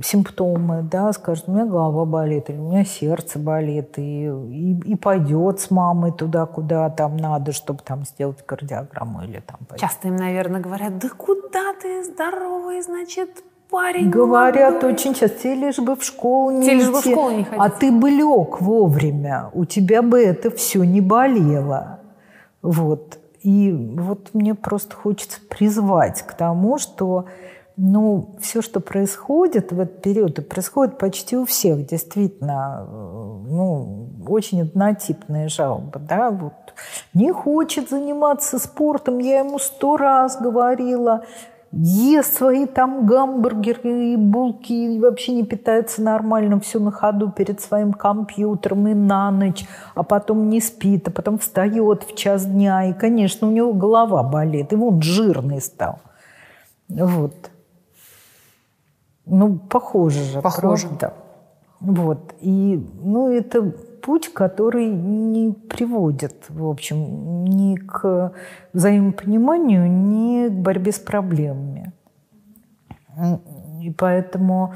симптомы, да, скажет, у меня голова болит, или у меня сердце болит, и, и, и пойдет с мамой туда, куда там надо, чтобы там сделать кардиограмму или там... Часто им, наверное, говорят, да куда ты здоровый, значит, парень Говорят молодой». очень часто, тебе лишь бы в школу не лишь бы в идти, школу не ходить. а ты бы лег вовремя, у тебя бы это все не болело. Вот. И вот мне просто хочется призвать к тому, что ну, все, что происходит в этот период, и происходит почти у всех, действительно, э, ну, очень однотипные жалобы, да, вот не хочет заниматься спортом, я ему сто раз говорила, ест свои там гамбургеры и булки, и вообще не питается нормально, все на ходу перед своим компьютером и на ночь, а потом не спит, а потом встает в час дня, и, конечно, у него голова болит, и он жирный стал. Вот. Ну, похоже же. Похоже. правда? Вот. И, ну, это путь, который не приводит, в общем, ни к взаимопониманию, ни к борьбе с проблемами. И поэтому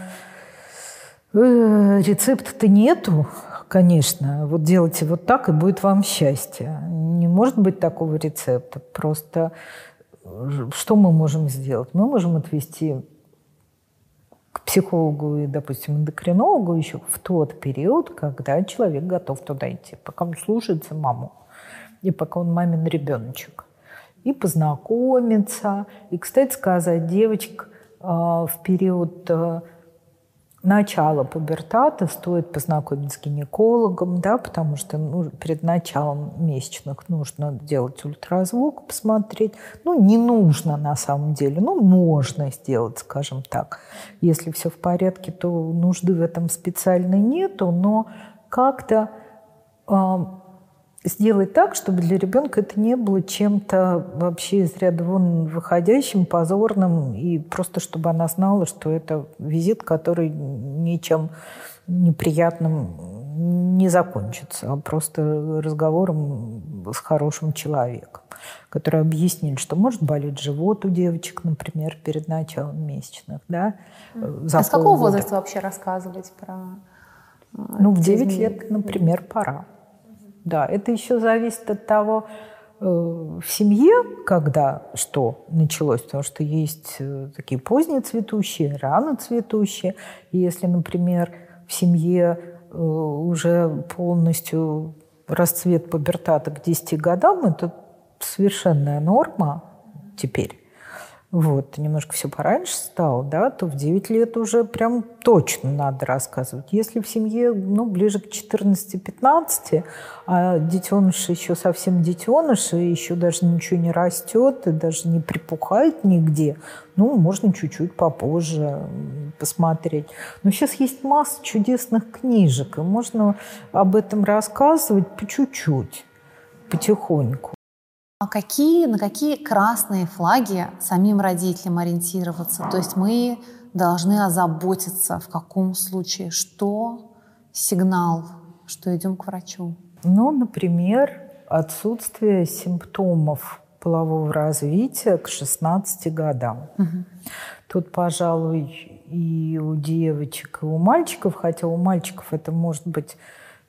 э, рецепта-то нету, конечно. Вот делайте вот так, и будет вам счастье. Не может быть такого рецепта. Просто э, что мы можем сделать? Мы можем отвести психологу и, допустим, эндокринологу еще в тот период, когда человек готов туда идти, пока он слушается маму и пока он мамин ребеночек. И познакомиться. И, кстати сказать, девочек э, в период э, начала пубертата стоит познакомить с гинекологом, да, потому что ну, перед началом месячных нужно делать ультразвук, посмотреть. Ну, не нужно на самом деле, ну, можно сделать, скажем так. Если все в порядке, то нужды в этом специально нету, но как-то сделать так, чтобы для ребенка это не было чем-то вообще из ряда вон выходящим, позорным, и просто чтобы она знала, что это визит, который ничем неприятным не закончится, а просто разговором с хорошим человеком, который объяснит, что может болеть живот у девочек, например, перед началом месячных. Да, за а с какого возраста вообще рассказывать про Ну, в 9 лет, например, пора. Да, это еще зависит от того, э, в семье, когда что началось, потому что есть э, такие поздние цветущие, рано цветущие. И если, например, в семье э, уже полностью расцвет пубертата к 10 годам, это совершенная норма теперь вот, немножко все пораньше стало, да, то в 9 лет уже прям точно надо рассказывать. Если в семье, ну, ближе к 14-15, а детеныш еще совсем детеныш, и еще даже ничего не растет, и даже не припухает нигде, ну, можно чуть-чуть попозже посмотреть. Но сейчас есть масса чудесных книжек, и можно об этом рассказывать по чуть-чуть, потихоньку. А какие, на какие красные флаги самим родителям ориентироваться? То есть мы должны озаботиться, в каком случае, что сигнал, что идем к врачу. Ну, например, отсутствие симптомов полового развития к 16 годам. Угу. Тут, пожалуй, и у девочек, и у мальчиков, хотя у мальчиков это может быть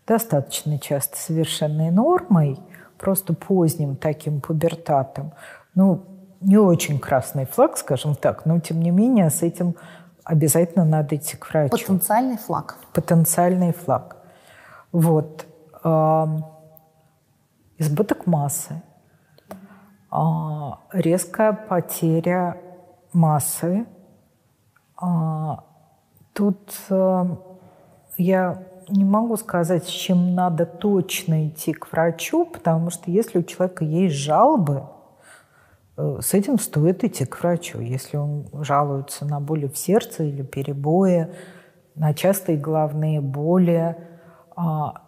достаточно часто совершенной нормой – просто поздним таким пубертатом. Ну, не очень красный флаг, скажем так, но тем не менее с этим обязательно надо идти к врачу. Потенциальный флаг. Потенциальный флаг. Вот. Избыток массы. А, резкая потеря массы. А, тут я не могу сказать, с чем надо точно идти к врачу, потому что если у человека есть жалобы, э, с этим стоит идти к врачу. Если он жалуется на боли в сердце или перебои, на частые головные боли, а,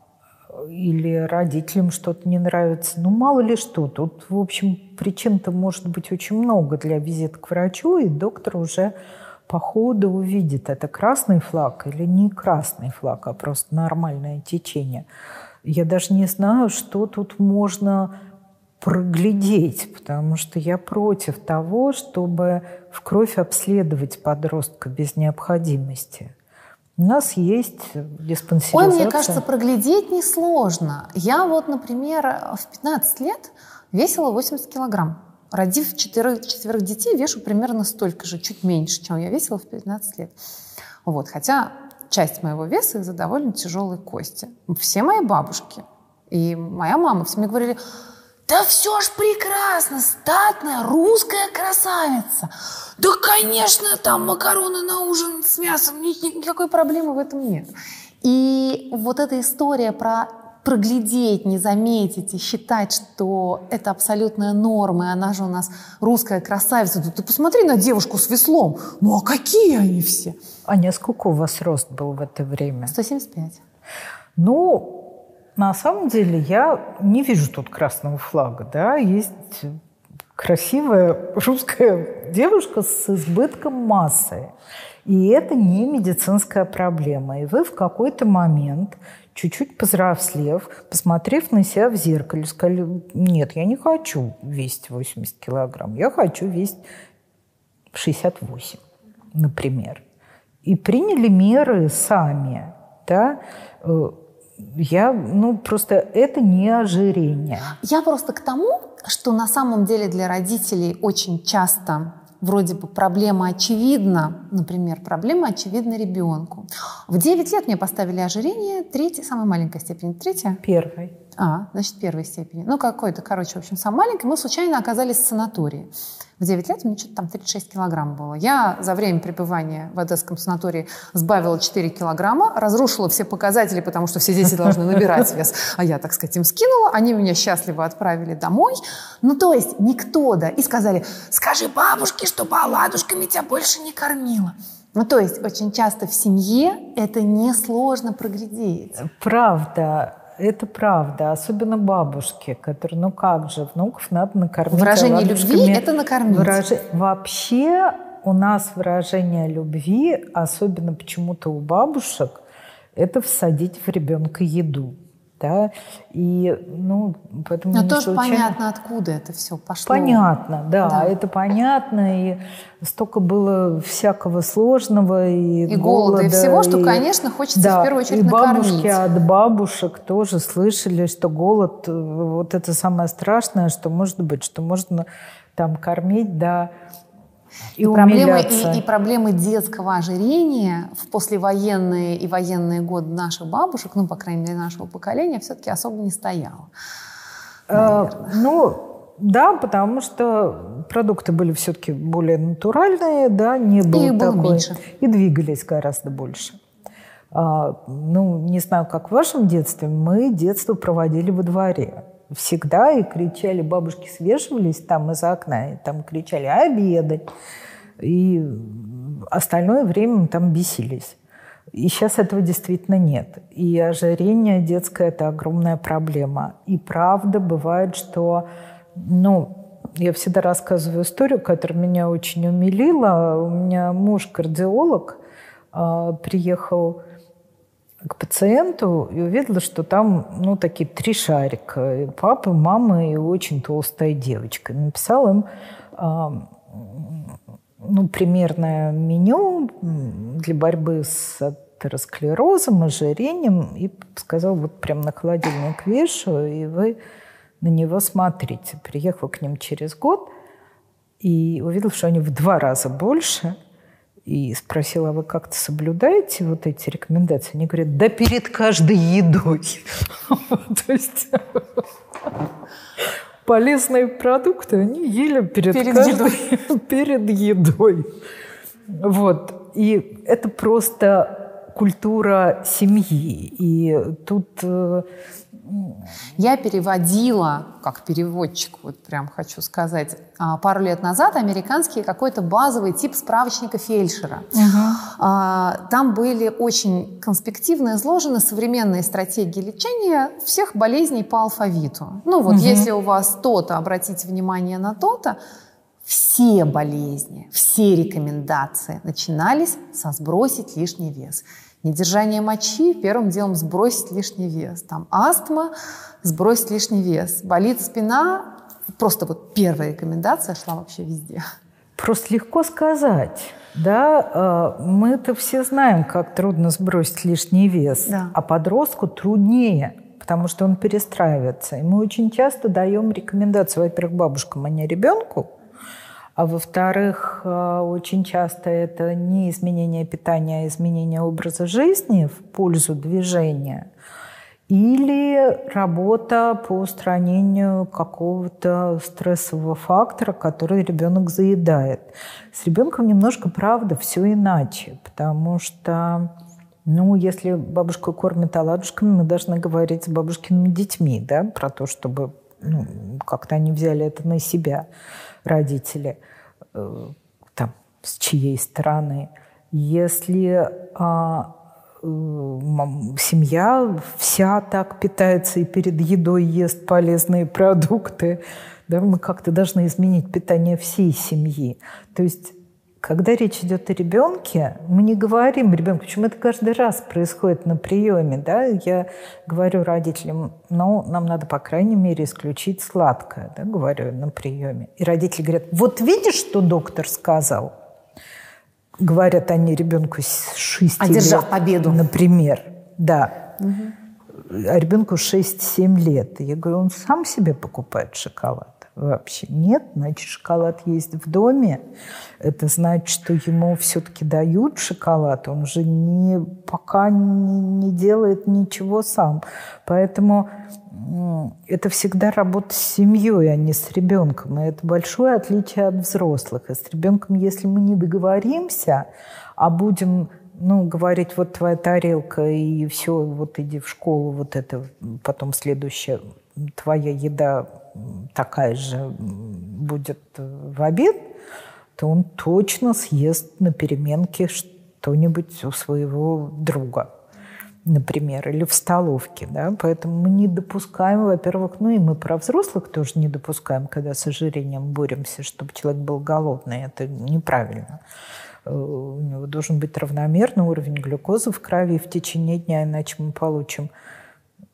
или родителям что-то не нравится. Ну, мало ли что. Тут, в общем, причин-то может быть очень много для визита к врачу, и доктор уже по ходу увидит, это красный флаг или не красный флаг, а просто нормальное течение. Я даже не знаю, что тут можно проглядеть, потому что я против того, чтобы в кровь обследовать подростка без необходимости. У нас есть диспансеризация. Ой, мне кажется, проглядеть несложно. Я вот, например, в 15 лет весила 80 килограмм родив четверых, четверых детей, вешу примерно столько же, чуть меньше, чем я весила в 15 лет. Вот, хотя часть моего веса из-за довольно тяжелой кости. Все мои бабушки и моя мама все мне говорили, да все ж прекрасно, статная русская красавица. Да, конечно, там макароны на ужин с мясом, никакой проблемы в этом нет. И вот эта история про проглядеть, не заметить и считать, что это абсолютная норма, и она же у нас русская красавица. Да ты посмотри на девушку с веслом. Ну а какие они все? Аня, сколько у вас рост был в это время? 175. Ну, на самом деле я не вижу тут красного флага. Да? Есть красивая русская девушка с избытком массы. И это не медицинская проблема. И вы в какой-то момент чуть-чуть повзрослев, посмотрев на себя в зеркале, сказали, нет, я не хочу весить 80 килограмм, я хочу весить 68, например. И приняли меры сами, да, э, я, ну, просто это не ожирение. Я просто к тому, что на самом деле для родителей очень часто вроде бы проблема очевидна, например, проблема очевидна ребенку. В 9 лет мне поставили ожирение третьей, самой маленькой степени. Третья? Первой. А, значит, первой степени. Ну, какой-то, короче, в общем, самой маленькой. Мы случайно оказались в санатории. В 9 лет мне что-то там 36 килограмм было. Я за время пребывания в Одесском санатории сбавила 4 килограмма, разрушила все показатели, потому что все дети должны набирать вес. А я, так сказать, им скинула. Они меня счастливо отправили домой. Ну, то есть никто, да. И сказали, скажи бабушке, чтобы оладушками тебя больше не кормила. Ну, то есть очень часто в семье это несложно проглядеть. Правда это правда, особенно бабушки, которые, ну как же, внуков надо накормить. Выражение любви – это накормить. Выраж... Вообще у нас выражение любви, особенно почему-то у бабушек, это всадить в ребенка еду. Да? И, ну, поэтому Но тоже случайно... понятно, откуда это все пошло. Понятно, да, Да. это понятно. И столько было всякого сложного. И, И голода, и всего, что, и- конечно, хочется да, в первую очередь и бабушки накормить. от бабушек тоже слышали, что голод э, вот это самое страшное, что может быть, что можно там кормить, да, и, И проблемы, и, и проблемы детского ожирения в послевоенные и военные годы наших бабушек, ну, по крайней мере, нашего поколения, все-таки особо не стояло. Э, Ну, да, потому что продукты были все-таки более натуральные, да, не было было такой... меньше. И двигались гораздо больше. А, ну, не знаю, как в вашем детстве, мы детство проводили во дворе. Всегда и кричали, бабушки свешивались там из окна, и там кричали «обедать!» И остальное время мы там бесились. И сейчас этого действительно нет. И ожирение детское – это огромная проблема. И правда бывает, что, ну, я всегда рассказываю историю, которая меня очень умилила. У меня муж кардиолог, а, приехал к пациенту и увидела, что там, ну, такие три шарика. И папа, мама и очень толстая девочка. И Написал им а, ну, примерное меню для борьбы с атеросклерозом, ожирением, и сказал, вот прям на холодильник вешу, и вы на него смотрите. Приехал к ним через год и увидел, что они в два раза больше, и спросила, а вы как-то соблюдаете вот эти рекомендации? Они говорят, да перед каждой едой. То есть полезные продукты они ели перед, Перед каждой перед едой. Вот. И это просто культура семьи. И тут э, Я переводила, как переводчик, вот прям хочу сказать, а, пару лет назад американский какой-то базовый тип справочника фельдшера. А, Там были очень конспективно изложены современные стратегии лечения всех болезней по алфавиту. Ну вот если у вас то-то, обратите внимание на то-то, все болезни, все рекомендации начинались со сбросить лишний вес. Недержание мочи, первым делом сбросить лишний вес. Там астма, сбросить лишний вес. Болит спина, просто вот первая рекомендация шла вообще везде. Просто легко сказать. Да, э, мы-то все знаем, как трудно сбросить лишний вес, Да. а подростку труднее, потому что он перестраивается. И мы очень часто даем рекомендации, во-первых, бабушкам, а не ребенку, а во-вторых, э, очень часто это не изменение питания, а изменение образа жизни в пользу движения или работа по устранению какого-то стрессового фактора, который ребенок заедает. С ребенком немножко, правда, все иначе, потому что, ну, если бабушку кормят оладушками, мы должны говорить с бабушкиными детьми, да, про то, чтобы ну, как-то они взяли это на себя, родители, э, там, с чьей стороны. Если а, э, семья вся так питается и перед едой ест полезные продукты, да, мы как-то должны изменить питание всей семьи. То есть когда речь идет о ребенке, мы не говорим ребенку, почему это каждый раз происходит на приеме, да, я говорю родителям, ну, нам надо, по крайней мере, исключить сладкое, да, говорю на приеме. И родители говорят, вот видишь, что доктор сказал? Говорят они ребенку с 6 Одержав лет, победу. Например, да. А ребенку 6-7 лет. И я говорю, он сам себе покупает шоколад. Вообще нет, значит, шоколад есть в доме. Это значит, что ему все-таки дают шоколад. Он же не, пока не, не делает ничего сам. Поэтому это всегда работа с семьей, а не с ребенком. И это большое отличие от взрослых. И с ребенком, если мы не договоримся, а будем ну, говорить, вот твоя тарелка, и все, вот иди в школу, вот это потом следующая твоя еда такая же будет э, в обед, то он точно съест на переменке что-нибудь у своего друга, например, или в столовке. Да? Поэтому мы не допускаем, во-первых, ну и мы про взрослых тоже не допускаем, когда с ожирением боремся, чтобы человек был голодный. Это неправильно. Э, у него должен быть равномерный уровень глюкозы в крови в течение дня, иначе мы получим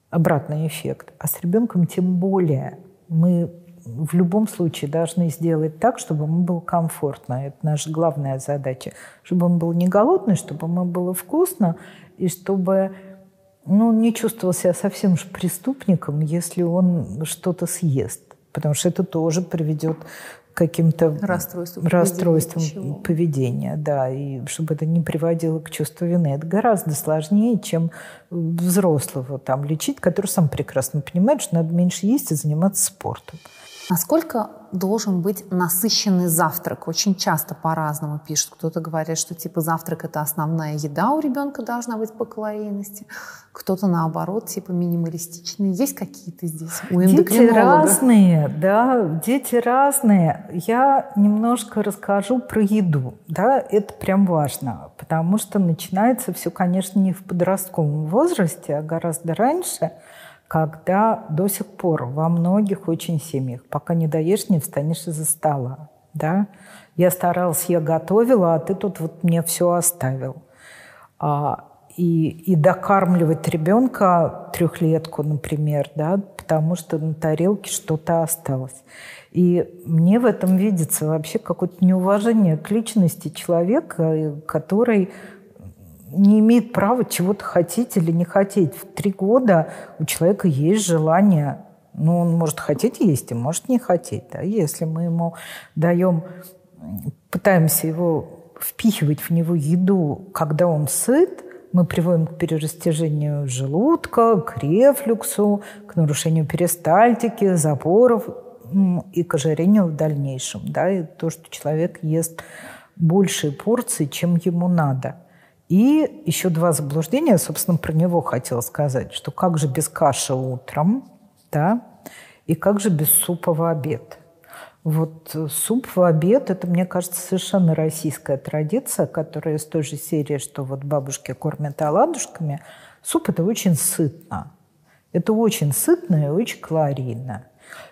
обратный эффект. А с ребенком тем более мы в любом случае должны сделать так, чтобы ему было комфортно. Это наша главная задача. Чтобы он был не голодный, чтобы ему было вкусно, и чтобы ну, не чувствовал себя совсем же преступником, если он что-то съест. Потому что это тоже приведет каким-то расстройствам, расстройствам поведения, поведения. Да, и чтобы это не приводило к чувству вины. Это гораздо сложнее, чем взрослого там лечить, который сам прекрасно понимает, что надо меньше есть и заниматься спортом. Насколько должен быть насыщенный завтрак? Очень часто по-разному пишут. Кто-то говорит, что типа завтрак это основная еда у ребенка должна быть по калорийности. Кто-то наоборот, типа минималистичный. Есть какие-то здесь у Дети разные, да, дети разные. Я немножко расскажу про еду. Да, это прям важно, потому что начинается все, конечно, не в подростковом возрасте, а гораздо раньше – когда до сих пор во многих очень семьях, пока не доешь, не встанешь из-за стола. Да? Я старалась, я готовила, а ты тут вот мне все оставил. А, и, и докармливать ребенка трехлетку, например, да, потому что на тарелке что-то осталось. И мне в этом видится вообще какое-то неуважение к личности человека, который не имеет права чего-то хотеть или не хотеть. В три года у человека есть желание, ну, он может хотеть есть и может не хотеть. Да? Если мы ему даем, пытаемся его впихивать в него еду, когда он сыт, мы приводим к перерастяжению желудка, к рефлюксу, к нарушению перистальтики, запоров и к ожирению в дальнейшем. Да? И то, что человек ест большие порции, чем ему надо – и еще два заблуждения, собственно, про него хотела сказать, что как же без каши утром, да, и как же без супа в обед. Вот суп в обед – это, мне кажется, совершенно российская традиция, которая из той же серии, что вот бабушки кормят оладушками. Суп – это очень сытно. Это очень сытно и очень калорийно.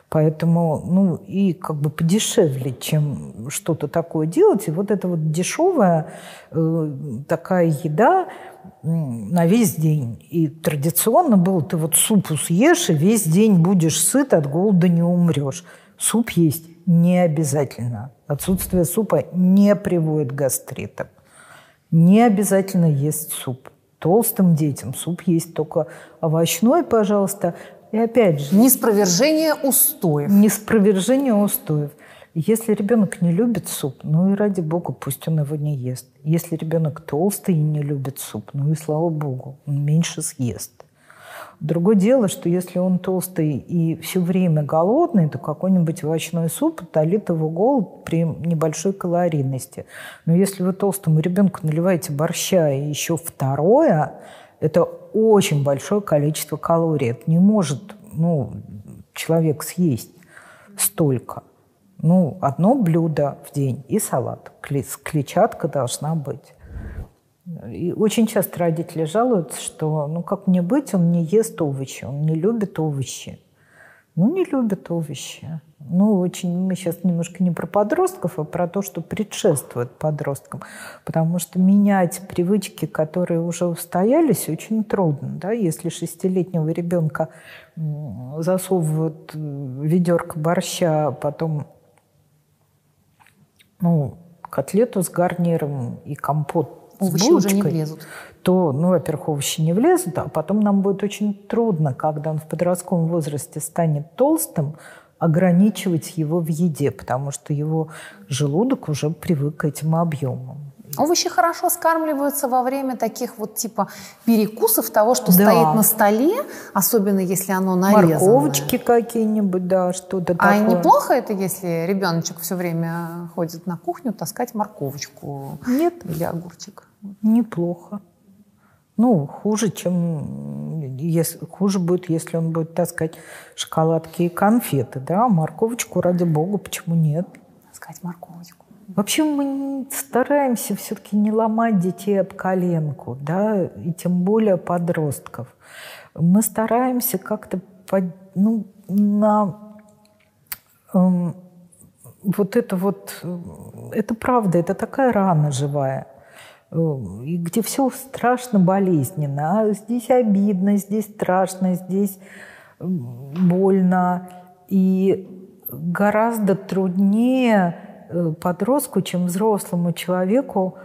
Поэтому, ну, и как бы подешевле, чем что-то такое делать. И вот эта вот дешевая э, такая еда на весь день. И традиционно было, ты вот супу съешь, и весь день будешь сыт, от голода не умрешь. Суп есть не обязательно. Отсутствие супа не приводит к гастритам. Не обязательно есть суп. Толстым детям суп есть только овощной, пожалуйста, и опять же... Неспровержение устоев. Неспровержение устоев. Если ребенок не любит суп, ну и ради бога, пусть он его не ест. Если ребенок толстый и не любит суп, ну и слава богу, он меньше съест. Другое дело, что если он толстый и все время голодный, то какой-нибудь овощной суп утолит его голод при небольшой калорийности. Но если вы толстому ребенку наливаете борща и еще второе, это очень большое количество калорий. Это не может ну, человек съесть столько. Ну, одно блюдо в день и салат. Клетчатка должна быть. И очень часто родители жалуются, что ну как мне быть, он не ест овощи, он не любит овощи. Ну, не любит овощи. Ну, очень мы сейчас немножко не про подростков, а про то, что предшествует подросткам. Потому что менять привычки, которые уже устоялись, очень трудно. Да? Если шестилетнего ребенка засовывают ведерко борща, а потом ну, котлету с гарниром и компот Овощи с булочкой, уже не влезут. То, ну, во-первых, овощи не влезут, а потом нам будет очень трудно, когда он в подростковом возрасте станет толстым, ограничивать его в еде, потому что его желудок уже привык к этим объемам. Овощи хорошо скармливаются во время таких вот типа перекусов того, что да. стоит на столе, особенно если оно нарезанное. Морковочки какие-нибудь, да, что-то а такое. А неплохо это, если ребеночек все время ходит на кухню таскать морковочку Нет. или огурчик? Неплохо. Ну, хуже, чем если, хуже будет, если он будет таскать шоколадки и конфеты, да, морковочку, ради бога, почему нет? Таскать морковочку. Вообще мы стараемся все-таки не ломать детей об коленку, да, и тем более подростков. Мы стараемся как-то, ну, на, эм, вот это вот, это правда, это такая рана живая, и где все страшно болезненно. А здесь обидно, здесь страшно, здесь больно. И гораздо труднее э, подростку, чем взрослому человеку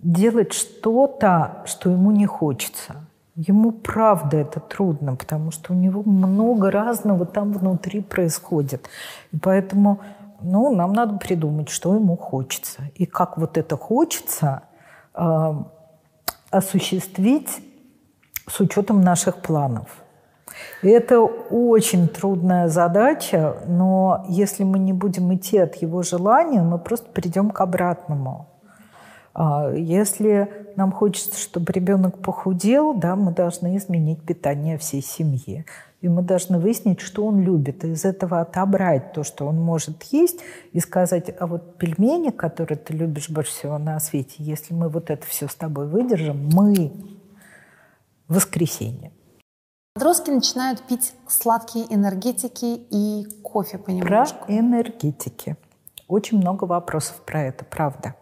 делать что-то, что ему не хочется. Ему правда это трудно, потому что у него много разного там внутри происходит. И поэтому ну, нам надо придумать, что ему хочется. И как вот это хочется э, осуществить с учетом наших планов. Это очень трудная задача, но если мы не будем идти от его желания, мы просто придем к обратному. А, если нам хочется, чтобы ребенок похудел, да, мы должны изменить питание всей семьи. И мы должны выяснить, что он любит, и из этого отобрать то, что он может есть, и сказать, а вот пельмени, которые ты любишь больше всего на свете, если мы вот это все с тобой выдержим, мы воскресенье. Подростки начинают пить сладкие энергетики и кофе понемножку. Про энергетики. Очень много вопросов про это, правда.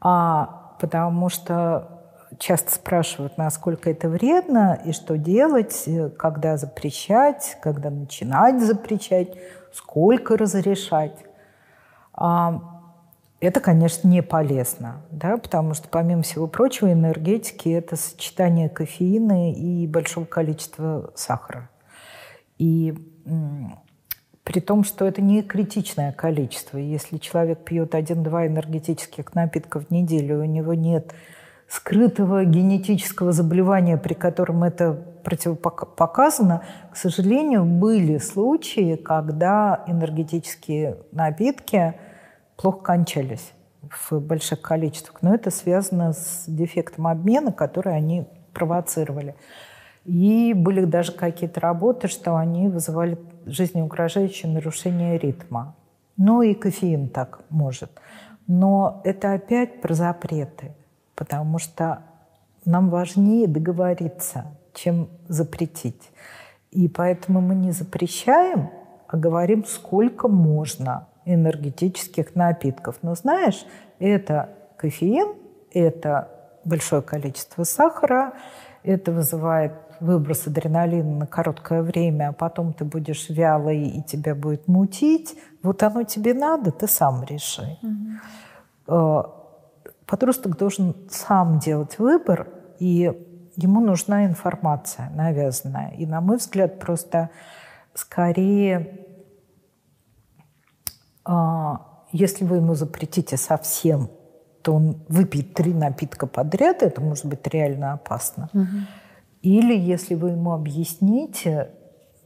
А, потому что часто спрашивают, насколько это вредно и что делать, когда запрещать, когда начинать запрещать, сколько разрешать. А, это, конечно, не полезно, да, потому что, помимо всего прочего, энергетики – это сочетание кофеина и большого количества сахара. И при том, что это не критичное количество. Если человек пьет один-два энергетических напитка в неделю, у него нет скрытого генетического заболевания, при котором это противопоказано, к сожалению, были случаи, когда энергетические напитки плохо кончались в больших количествах. Но это связано с дефектом обмена, который они провоцировали. И были даже какие-то работы, что они вызывали жизнеугрожающее нарушение ритма. Ну и кофеин так может. Но это опять про запреты, потому что нам важнее договориться, чем запретить. И поэтому мы не запрещаем, а говорим, сколько можно энергетических напитков. Но знаешь, это кофеин, это большое количество сахара, это вызывает выброс адреналина на короткое время, а потом ты будешь вялый и тебя будет мутить. Вот оно тебе надо, ты сам реши. Угу. Подросток должен сам делать выбор, и ему нужна информация навязанная. И, на мой взгляд, просто скорее, а, если вы ему запретите совсем, то он выпьет три напитка подряд, это может быть реально опасно. Угу. Или если вы ему объясните,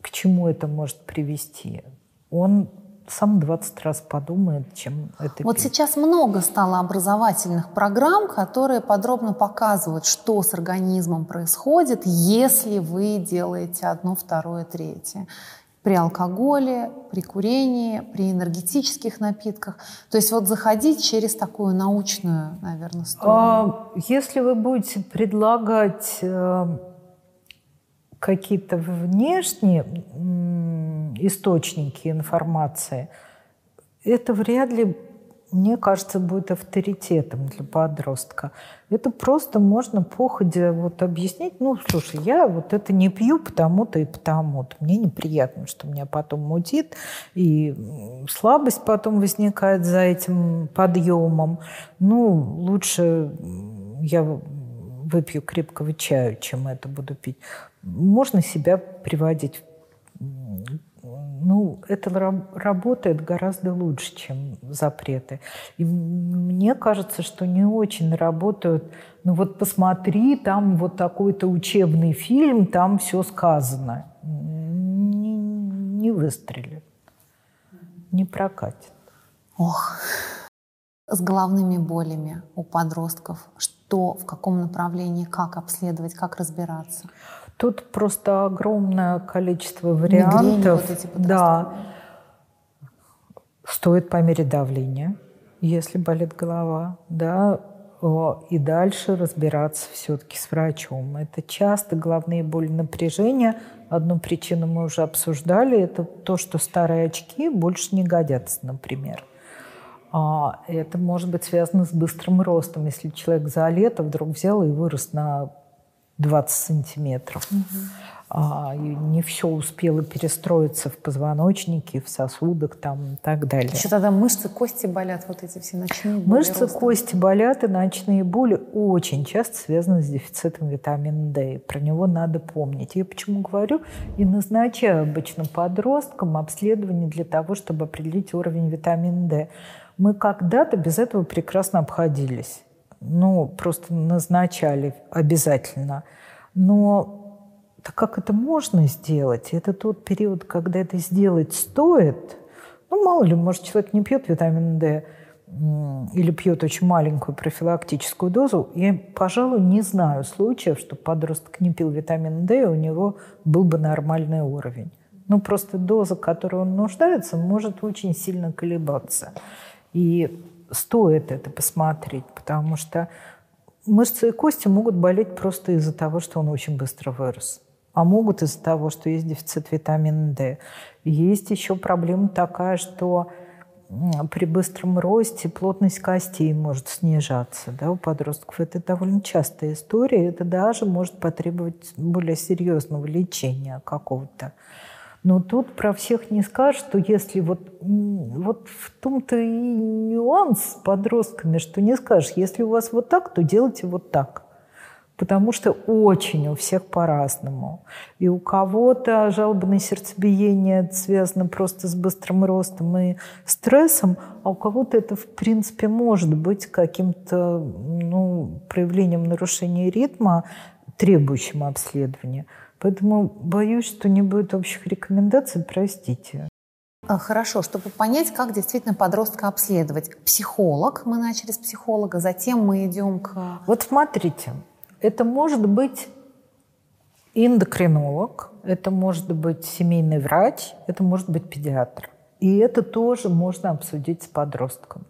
к чему это может привести, он сам 20 раз подумает, чем это Вот пить. сейчас много стало образовательных программ, которые подробно показывают, что с организмом происходит, если вы делаете одно, второе, третье. При алкоголе, при курении, при энергетических напитках. То есть вот заходить через такую научную, наверное, сторону. А, если вы будете предлагать э, какие-то внешние источники информации, это вряд ли, мне кажется, будет авторитетом для подростка. Это просто можно походя вот объяснить, ну, слушай, я вот это не пью потому-то и потому-то. Мне неприятно, что меня потом мутит, и слабость потом возникает за этим подъемом. Ну, лучше я выпью крепкого чаю, чем это буду пить можно себя приводить. Ну, это работает гораздо лучше, чем запреты. И мне кажется, что не очень работают. Ну вот посмотри, там вот такой-то учебный фильм, там все сказано. Не, не выстрелит, не прокатит. Ох, с головными болями у подростков. Что, в каком направлении, как обследовать, как разбираться? Тут просто огромное количество вариантов. вот эти да. Стоит по мере давления, если болит голова. Да. и дальше разбираться все-таки с врачом. Это часто головные боли напряжения. Одну причину мы уже обсуждали. Это то, что старые очки больше не годятся, например. А это может быть связано с быстрым ростом. Если человек за лето вдруг взял и вырос на 20 сантиметров. Угу а, не все успело перестроиться в позвоночнике, в сосудах там, и так далее. Еще тогда мышцы, кости болят, вот эти все ночные боли. Мышцы, роста. кости болят, и ночные боли очень часто связаны с дефицитом витамина D. Про него надо помнить. Я почему говорю и назначаю обычно подросткам обследование для того, чтобы определить уровень витамина D. Мы когда-то без этого прекрасно обходились. Ну, просто назначали обязательно. Но так как это можно сделать? Это тот период, когда это сделать стоит. Ну, мало ли, может, человек не пьет витамин D или пьет очень маленькую профилактическую дозу. Я, пожалуй, не знаю случаев, что подросток не пил витамин D, и у него был бы нормальный уровень. Ну, просто доза, которой он нуждается, может очень сильно колебаться. И стоит это посмотреть, потому что мышцы и кости могут болеть просто из-за того, что он очень быстро вырос а могут из-за того, что есть дефицит витамина D. Есть еще проблема такая, что при быстром росте плотность костей может снижаться да, у подростков. Это довольно частая история. Это даже может потребовать более серьезного лечения какого-то. Но тут про всех не скажешь, что если вот, вот в том-то и нюанс с подростками, что не скажешь, если у вас вот так, то делайте вот так потому что очень у всех по-разному. И у кого-то жалобное сердцебиение связано просто с быстрым ростом и стрессом, а у кого-то это, в принципе, может быть каким-то ну, проявлением нарушения ритма, требующим обследования. Поэтому боюсь, что не будет общих рекомендаций, простите. А, хорошо, чтобы понять, как действительно подростка обследовать. Психолог, мы начали с психолога, затем мы идем к... Вот смотрите, это может быть эндокринолог, это может быть семейный врач, это может быть педиатр. И это тоже можно обсудить с подростком.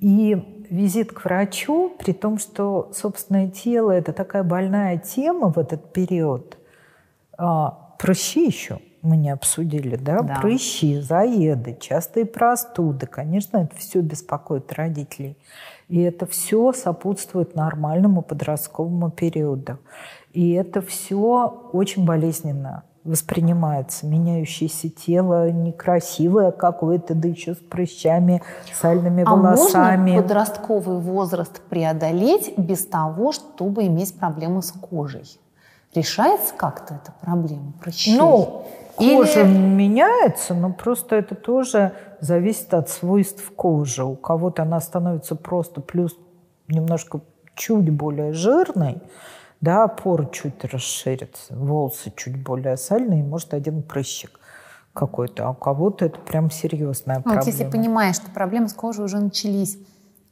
И визит к врачу, при том, что собственное тело – это такая больная тема в этот период. А, прыщи еще мы не обсудили, да? да? Прыщи, заеды, частые простуды. Конечно, это все беспокоит родителей. И это все сопутствует нормальному подростковому периоду. И это все очень болезненно воспринимается. Меняющееся тело, некрасивое какое-то, да еще с прыщами, сальными а волосами. можно подростковый возраст преодолеть без того, чтобы иметь проблемы с кожей? Решается как-то эта проблема прыщей? Ну, Кожа Или... меняется, но просто это тоже зависит от свойств кожи. У кого-то она становится просто плюс немножко чуть более жирной, да, поры чуть расширятся, волосы чуть более сальные, может один прыщик какой-то, а у кого-то это прям серьезная проблема. Вот если понимаешь, что проблемы с кожей уже начались,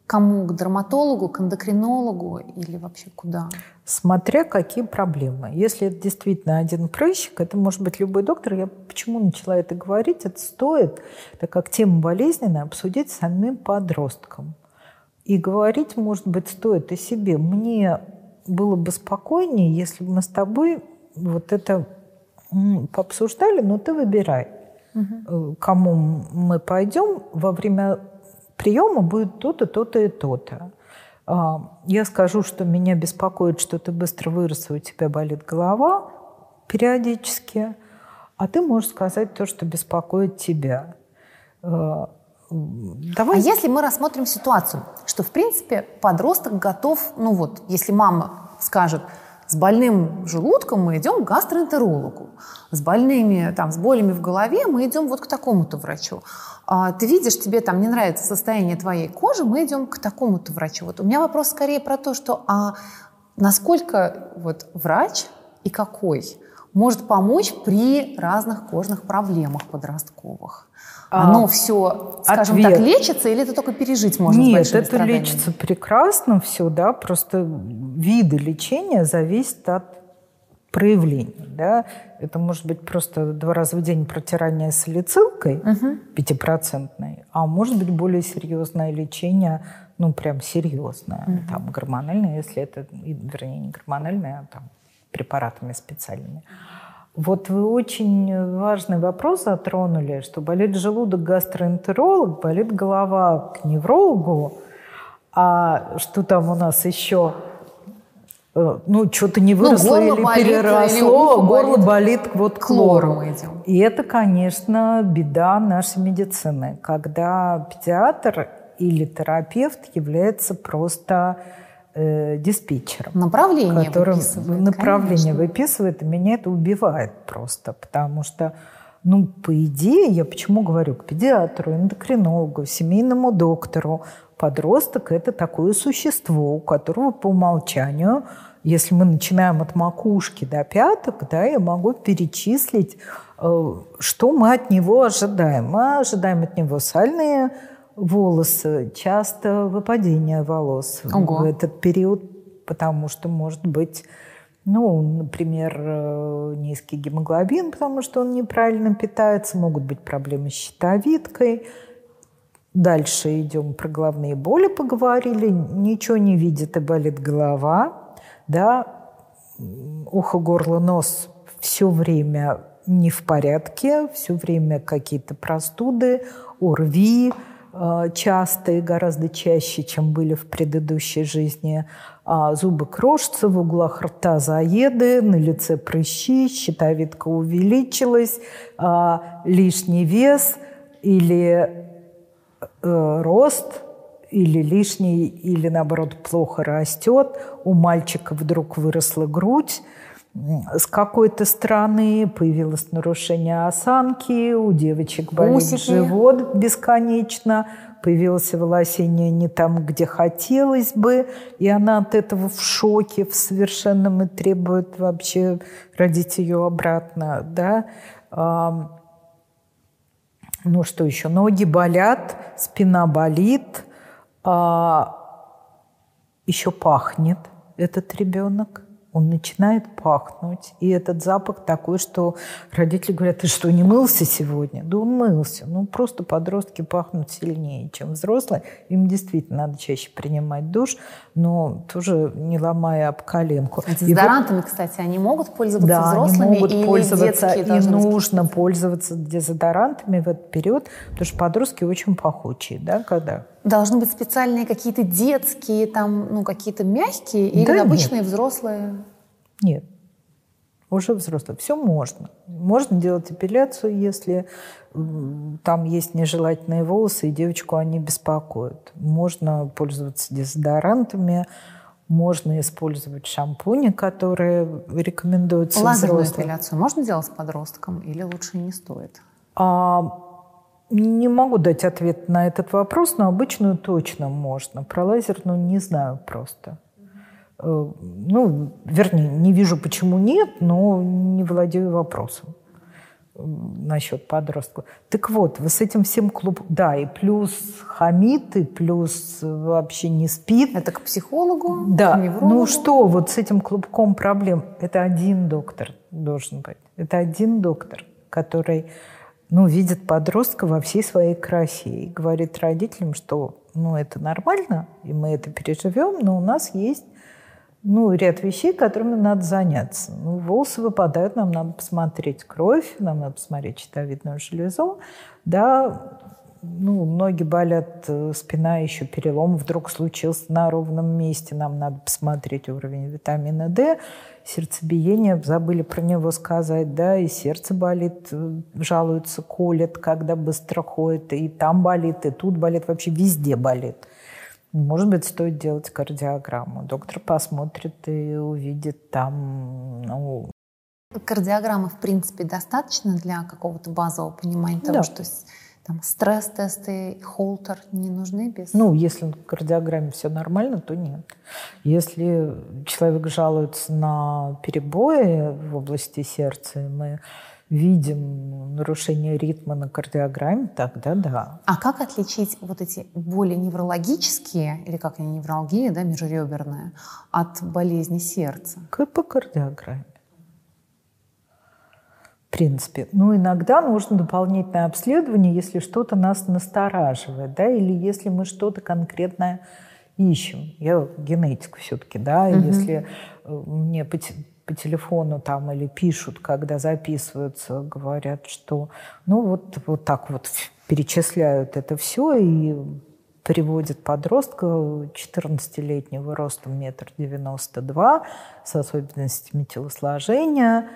Кому? К дерматологу, к эндокринологу или вообще куда? Смотря какие проблемы. Если это действительно один прыщик, это может быть любой доктор. Я почему начала это говорить? Это стоит, так как тема болезненная, обсудить с самим подростком. И говорить, может быть, стоит о себе. Мне было бы спокойнее, если бы мы с тобой вот это пообсуждали, но ты выбирай, угу. кому мы пойдем во время приема будет то-то, то-то и то-то. А, я скажу, что меня беспокоит, что ты быстро вырос, у тебя болит голова периодически, а ты можешь сказать то, что беспокоит тебя. А, давай. А если мы рассмотрим ситуацию, что, в принципе, подросток готов, ну вот, если мама скажет, с больным желудком мы идем к гастроэнтерологу, с больными, там, с болями в голове мы идем вот к такому-то врачу. А, ты видишь, тебе там не нравится состояние твоей кожи, мы идем к такому-то врачу. Вот у меня вопрос скорее про то, что а насколько вот врач и какой может помочь при разных кожных проблемах подростковых? А, Оно все, скажем Ответ. так, лечится или это только пережить можно Нет, это лечится прекрасно все, да, просто виды лечения зависят от проявлений. Да? Это может быть просто два раза в день протирание салицилкой пятипроцентной, а может быть более серьезное лечение, ну прям серьезное, угу. там гормональное, если это, вернее, не гормональное, а там препаратами специальными. Вот вы очень важный вопрос затронули, что болит желудок гастроэнтеролог, болит голова к неврологу, а что там у нас еще Э, ну, что-то не ну, выросло ну, или болит, переросло, или горло болит, болит вот к лору. И это, конечно, беда нашей медицины, когда педиатр или терапевт является просто э, диспетчером. Направление которым, выписывает. Направление конечно. выписывает, и меня это убивает просто, потому что ну, по идее, я почему говорю, к педиатру, эндокринологу, семейному доктору, подросток – это такое существо, у которого по умолчанию если мы начинаем от макушки до пяток, да, я могу перечислить, э, что мы от него ожидаем. Мы ожидаем от него сальные волосы, часто выпадение волос Ого. в этот период, потому что может быть ну, например, э, низкий гемоглобин, потому что он неправильно питается, могут быть проблемы с щитовидкой. Дальше идем про головные боли поговорили. Ничего не видит и болит голова да, ухо, горло, нос все время не в порядке, все время какие-то простуды, ОРВИ, э, частые, гораздо чаще, чем были в предыдущей жизни. А зубы крошатся, в углах рта заеды, на лице прыщи, щитовидка увеличилась, а, лишний вес или э, рост – или лишний, или наоборот плохо растет, у мальчика вдруг выросла грудь, с какой-то стороны появилось нарушение осанки, у девочек болит Усики. живот бесконечно, появилось волосение не там, где хотелось бы, и она от этого в шоке, в совершенном и требует вообще родить ее обратно, да. Ну что еще? Ноги болят, спина болит, а, еще пахнет этот ребенок он начинает пахнуть. И этот запах такой, что родители говорят, ты что, не мылся сегодня? Да он мылся. Ну, просто подростки пахнут сильнее, чем взрослые. Им действительно надо чаще принимать душ, но тоже не ломая об коленку. А дезодорантами, вот, кстати, они могут пользоваться да, взрослыми они могут или пользоваться, и нужно быть? пользоваться дезодорантами в этот период, потому что подростки очень пахучие, да, когда Должны быть специальные какие-то детские, там, ну, какие-то мягкие или да обычные нет. взрослые? Нет. Уже взрослые. Все можно. Можно делать эпиляцию, если там есть нежелательные волосы, и девочку они беспокоят. Можно пользоваться дезодорантами, можно использовать шампуни, которые рекомендуются Лазерную взрослым. эпиляцию можно делать с подростком или лучше не стоит? А, не могу дать ответ на этот вопрос, но обычную точно можно. Про лазерную не знаю просто. Э, ну, вернее, не вижу, почему нет, но не владею вопросом насчет подростков. Так вот, вы с этим всем клуб... Да, и плюс хамит, и плюс вообще не спит. Это к психологу, да. к? Ну что, вот с этим клубком проблем. Это один доктор должен быть. Это один доктор, который ну, видит подростка во всей своей красе и говорит родителям, что ну, это нормально, и мы это переживем, но у нас есть ну, ряд вещей, которыми надо заняться. Ну, волосы выпадают, нам надо посмотреть кровь, нам надо посмотреть щитовидную железу. Да, ну, ноги болят, э, спина еще перелом вдруг случился на ровном месте, нам надо посмотреть уровень витамина D сердцебиение, забыли про него сказать, да, и сердце болит, э, жалуются, колет, когда быстро ходит, и там болит, и тут болит, вообще везде болит. Может быть, стоит делать кардиограмму. Доктор посмотрит и увидит там, ну... Кардиограммы, в принципе, достаточно для какого-то базового понимания того, да. что там стресс-тесты, холтер не нужны без? Ну, если в кардиограмме все нормально, то нет. Если человек жалуется на перебои в области сердца, мы видим нарушение ритма на кардиограмме, тогда да. А как отличить вот эти боли неврологические, или как они, невралгия, да, межреберная, от болезни сердца? Как по кардиограмме. принципе. Но иногда нужно дополнительное обследование, если что-то нас настораживает, да, или если мы что-то конкретное ищем. Я генетик все-таки, да, угу. если э, мне по, телефону там или пишут, когда записываются, говорят, что ну вот, вот так вот перечисляют это все и приводит подростка 14-летнего ростом метр девяносто два с особенностями телосложения,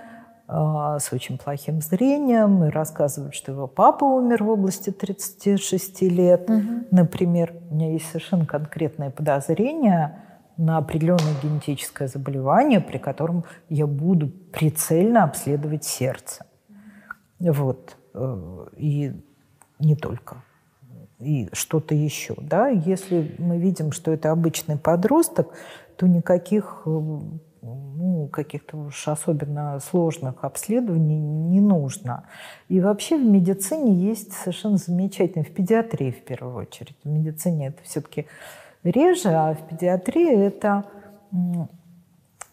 а, с очень плохим зрением и рассказывают, что его папа умер в области 36 лет. Угу. Например, у меня есть совершенно конкретное подозрение на определенное генетическое заболевание, при котором я буду прицельно обследовать сердце. Вот. Э, и не только. И что-то еще. Да? Если мы видим, что это обычный подросток, то никаких э, ну, каких-то уж особенно сложных обследований не нужно. И вообще в медицине есть совершенно замечательно, в педиатрии в первую очередь. В медицине это все-таки реже, а в педиатрии это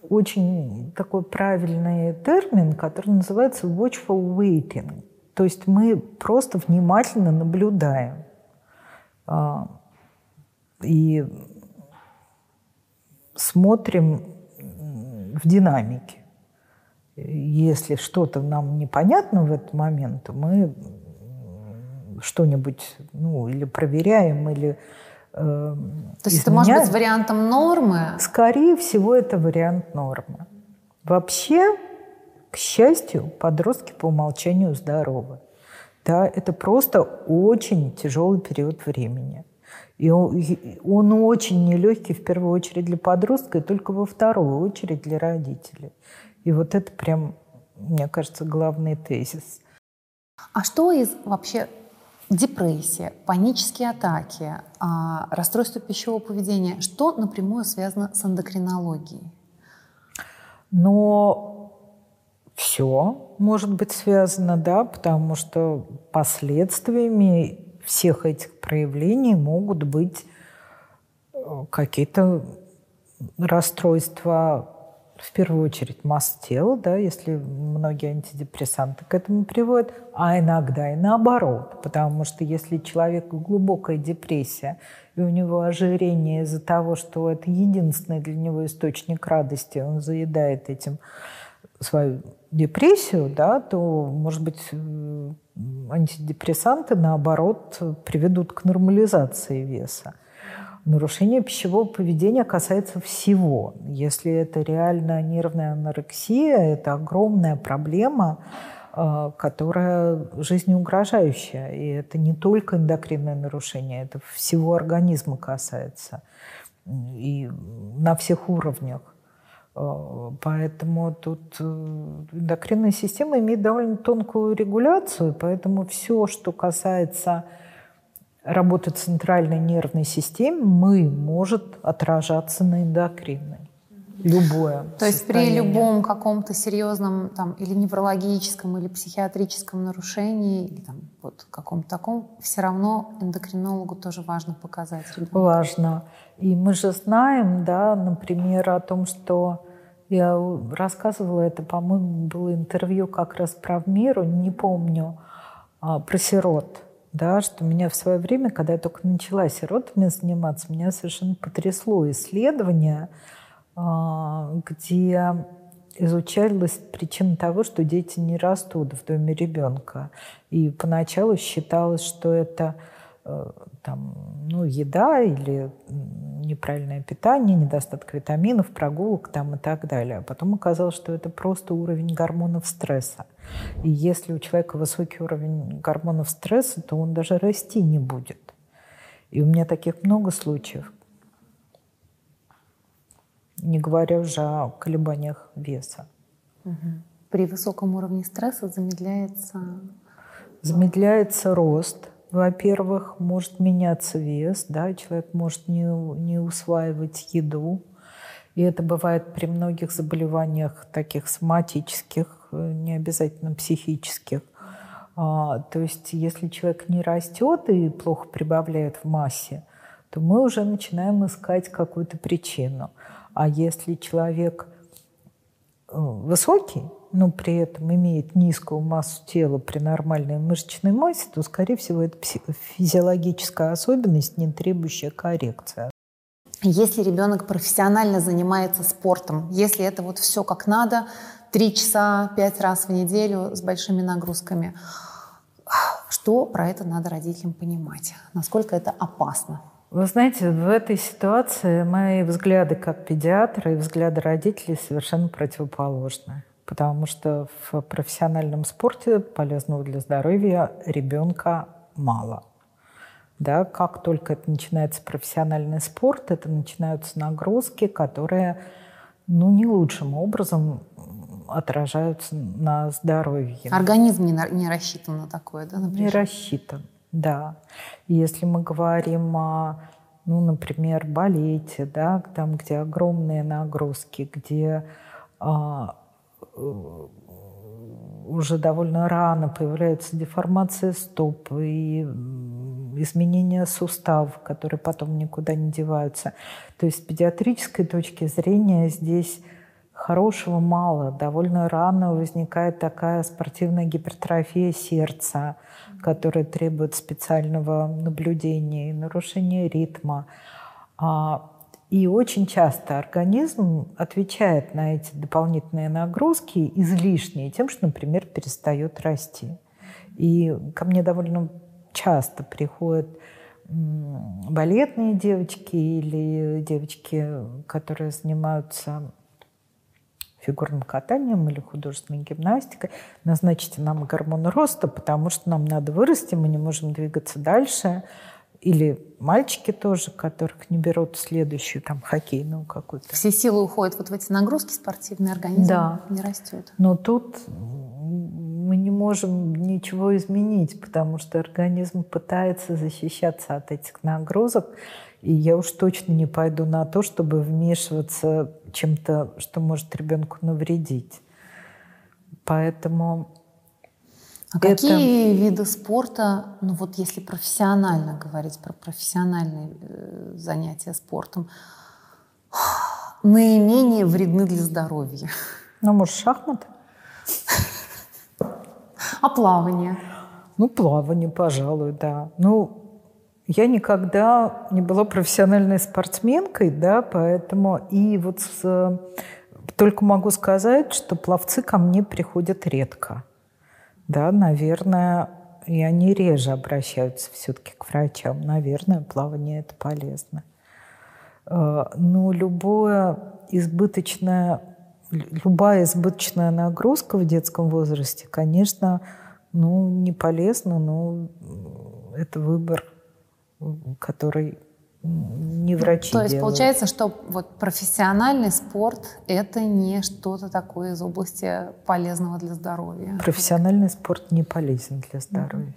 очень такой правильный термин, который называется watchful waiting. То есть мы просто внимательно наблюдаем. А, и смотрим в динамике. Если что-то нам непонятно в этот момент, то мы что-нибудь ну, или проверяем, или То есть изменяем. это может быть вариантом нормы? Скорее всего, это вариант нормы. Вообще, к счастью, подростки по умолчанию здоровы. Да, это просто очень тяжелый период времени. И он, он очень нелегкий в первую очередь для подростка и только во вторую очередь для родителей. И вот это прям, мне кажется, главный тезис. А что из вообще депрессия, панические атаки, а, расстройство пищевого поведения, что напрямую связано с эндокринологией? Но все может быть связано, да, потому что последствиями всех этих проявлений могут быть э, какие-то расстройства, в первую очередь масс тела, да, если многие антидепрессанты к этому приводят, а иногда и наоборот, потому что если человек глубокая депрессия, и у него ожирение из-за того, что это единственный для него источник радости, он заедает этим свою депрессию, да, то, может быть, антидепрессанты, наоборот, приведут к нормализации веса. Нарушение пищевого поведения касается всего. Если это реально нервная анорексия, это огромная проблема, э, которая жизнеугрожающая. И это не только эндокринное нарушение, это всего организма касается. И на всех уровнях. Э, поэтому тут э, эндокринная система имеет довольно тонкую регуляцию, поэтому все, что касается работы центральной нервной системы, мы может отражаться на эндокринной. Любое. То есть при любом каком-то серьезном там, или неврологическом, или психиатрическом нарушении, или там, вот каком-то таком, все равно эндокринологу тоже важно показать. Ребенка. Важно. И мы же знаем, да, например, о том, что я рассказывала это, по-моему, было интервью как раз про миру, не помню, а, про сирот. Да, что меня в свое время, когда я только начала сиротами заниматься, меня совершенно потрясло исследование, а, где изучалась причина того, что дети не растут в доме ребенка. И поначалу считалось, что это там, ну, еда или неправильное питание, недостаток витаминов, прогулок там и так далее. А потом оказалось, что это просто уровень гормонов стресса. И если у человека высокий уровень гормонов стресса, то он даже расти не будет. И у меня таких много случаев, не говоря уже о колебаниях веса. При высоком уровне стресса замедляется... Замедляется рост. Во-первых, может меняться вес, да, человек может не, не усваивать еду. И это бывает при многих заболеваниях таких соматических, не обязательно психических. А, то есть если человек не растет и плохо прибавляет в массе, то мы уже начинаем искать какую-то причину. А если человек э, высокий, но при этом имеет низкую массу тела при нормальной мышечной массе, то, скорее всего, это физиологическая особенность, не требующая коррекции. Если ребенок профессионально занимается спортом, если это вот все как надо, три часа, пять раз в неделю с большими нагрузками, что про это надо родителям понимать? Насколько это опасно? Вы знаете, в этой ситуации мои взгляды как педиатра и взгляды родителей совершенно противоположны. Потому что в профессиональном спорте полезного для здоровья ребенка мало. Да, как только это начинается профессиональный спорт, это начинаются нагрузки, которые ну, не лучшим образом отражаются на здоровье. Организм не, на, не рассчитан на такое, да, например? Не рассчитан, да. Если мы говорим о, ну, например, балете, да, там, где огромные нагрузки, где а, уже довольно рано появляется деформация стоп и изменения суставов, которые потом никуда не деваются. То есть с педиатрической точки зрения здесь хорошего мало. Довольно рано возникает такая спортивная гипертрофия сердца, которая требует специального наблюдения и нарушения ритма. А, и очень часто организм отвечает на эти дополнительные нагрузки излишние тем, что, например, перестает расти. И ко мне довольно часто приходят балетные девочки или девочки, которые занимаются фигурным катанием или художественной гимнастикой, назначите нам гормон роста, потому что нам надо вырасти, мы не можем двигаться дальше. Или мальчики тоже, которых не берут следующую, там, хоккейную какую-то. Все силы уходят вот в эти нагрузки спортивные, организм да. не растет. Но тут мы не можем ничего изменить, потому что организм пытается защищаться от этих нагрузок. И я уж точно не пойду на то, чтобы вмешиваться чем-то, что может ребенку навредить. Поэтому... А это... какие виды спорта, ну вот если профессионально говорить про профессиональные э, занятия спортом, наименее вредны для здоровья? Ну, может, шахматы? А плавание? Ну, плавание, пожалуй, да. Ну, я никогда не была профессиональной спортсменкой, да, поэтому и вот с, только могу сказать, что пловцы ко мне приходят редко. Да, наверное, и они реже обращаются все-таки к врачам. Наверное, плавание это полезно. Э, но любое избыточное, любая избыточная нагрузка в детском возрасте, конечно, ну, не полезна, но это выбор который не врачи То есть делают. получается, что вот профессиональный спорт – это не что-то такое из области полезного для здоровья. Профессиональный спорт не полезен для здоровья.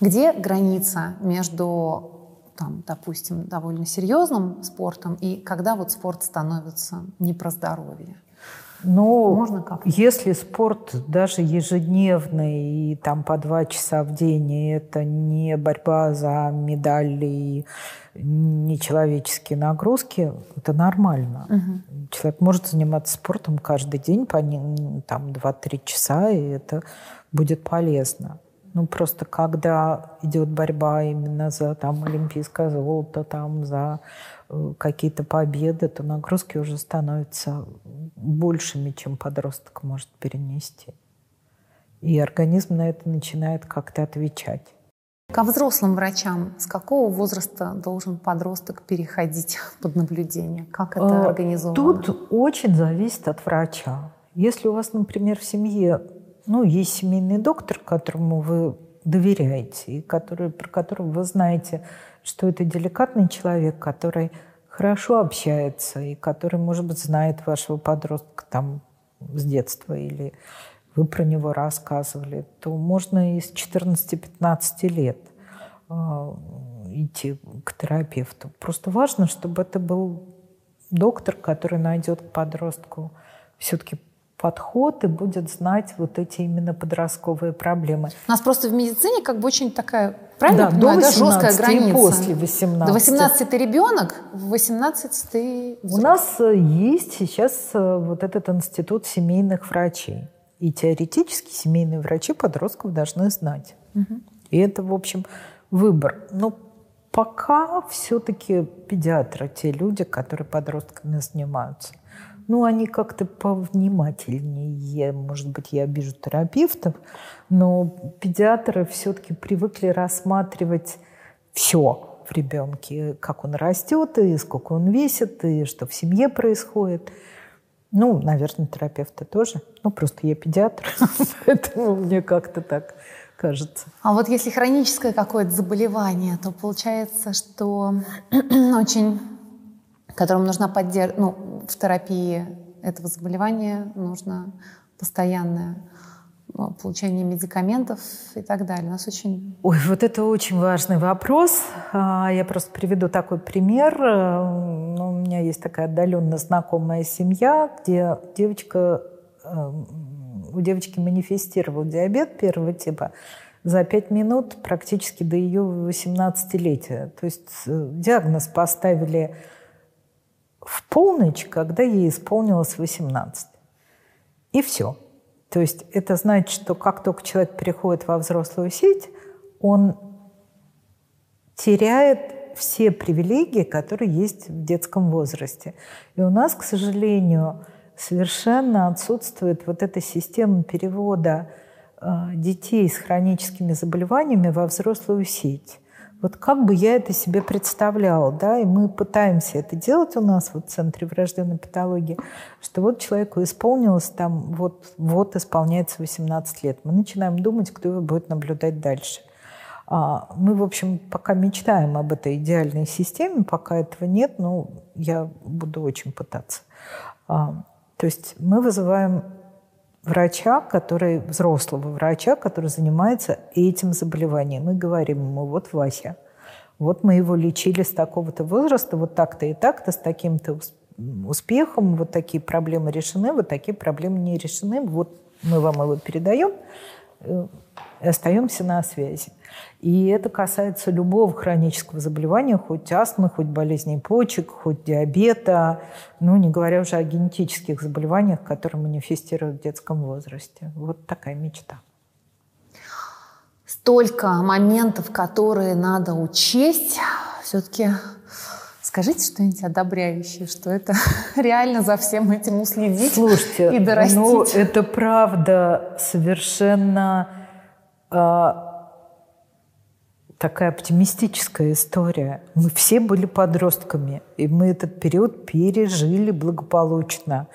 Где граница между там, допустим, довольно серьезным спортом и когда вот спорт становится не про здоровье? Ну, Можно как? если спорт даже ежедневный и там по два часа в день, и это не борьба за медали и нечеловеческие нагрузки, это нормально. Угу. Человек может заниматься спортом каждый день по там 2-3 часа, и это будет полезно. Ну, просто когда идет борьба именно за там, олимпийское золото, там, за Э, какие-то победы, то нагрузки уже становятся большими, чем подросток может перенести. И организм на это начинает как-то отвечать. Ко взрослым врачам с какого возраста должен подросток переходить под наблюдение? Как это э, организовано? Тут очень зависит от врача. Если у вас, например, в семье ну, есть семейный доктор, которому вы доверяете, и который, про которого вы знаете, что это деликатный человек, который хорошо общается и который, может быть, знает вашего подростка там с детства или вы про него рассказывали, то можно и с 14-15 лет э, идти к терапевту. Просто важно, чтобы это был доктор, который найдет подростку все-таки подход и будет знать вот эти именно подростковые проблемы. У нас просто в медицине как бы очень такая, правильно да, понимаю, до 18 да, жесткая граница. И после 18. До 18 ты ребенок, в 18 ты У нас э, есть сейчас э, вот этот институт семейных врачей. И теоретически семейные врачи подростков должны знать. Угу. И это, в общем, выбор. Но пока все-таки педиатры те люди, которые подростками занимаются. Ну, они как-то повнимательнее. Может быть, я обижу терапевтов, но педиатры все-таки привыкли рассматривать все в ребенке, как он растет, и сколько он весит, и что в семье происходит. Ну, наверное, терапевты тоже. Ну, просто я педиатр, поэтому мне как-то так кажется. А вот если хроническое какое-то заболевание, то получается, что очень, которому нужна поддержка, ну, в терапии этого заболевания нужно постоянное ну, получение медикаментов и так далее. У нас очень... Ой, вот это очень важный вопрос. А, я просто приведу такой пример. Э, ну, у меня есть такая отдаленно знакомая семья, где девочка э, у девочки манифестировал диабет первого типа за пять минут практически до ее 18-летия. То есть э, диагноз поставили в полночь, когда ей исполнилось 18. И все. То есть это значит, что как только человек переходит во взрослую сеть, он теряет все привилегии, которые есть в детском возрасте. И у нас, к сожалению, совершенно отсутствует вот эта система перевода э, детей с хроническими заболеваниями во взрослую сеть. Вот как бы я это себе представляла, да, и мы пытаемся это делать у нас вот в Центре врожденной патологии, что вот человеку исполнилось там, вот, вот исполняется 18 лет. Мы начинаем думать, кто его будет наблюдать дальше. А, мы, в общем, пока мечтаем об этой идеальной системе, пока этого нет, но я буду очень пытаться. А, то есть мы вызываем врача, который, взрослого врача, который занимается этим заболеванием. Мы говорим ему, вот Вася, вот мы его лечили с такого-то возраста, вот так-то и так-то, с таким-то успехом, вот такие проблемы решены, вот такие проблемы не решены, вот мы вам его передаем, э, и остаемся на связи. И это касается любого хронического заболевания, хоть астмы, хоть болезней почек, хоть диабета, ну, не говоря уже о генетических заболеваниях, которые манифестируют в детском возрасте. Вот такая мечта. Столько моментов, которые надо учесть. Все-таки Скажите что-нибудь одобряющее, что это реально за всем этим уследить Слушайте, и дорастить. Ну, это правда совершенно такая оптимистическая история. Мы все были подростками, и мы этот период пережили благополучно.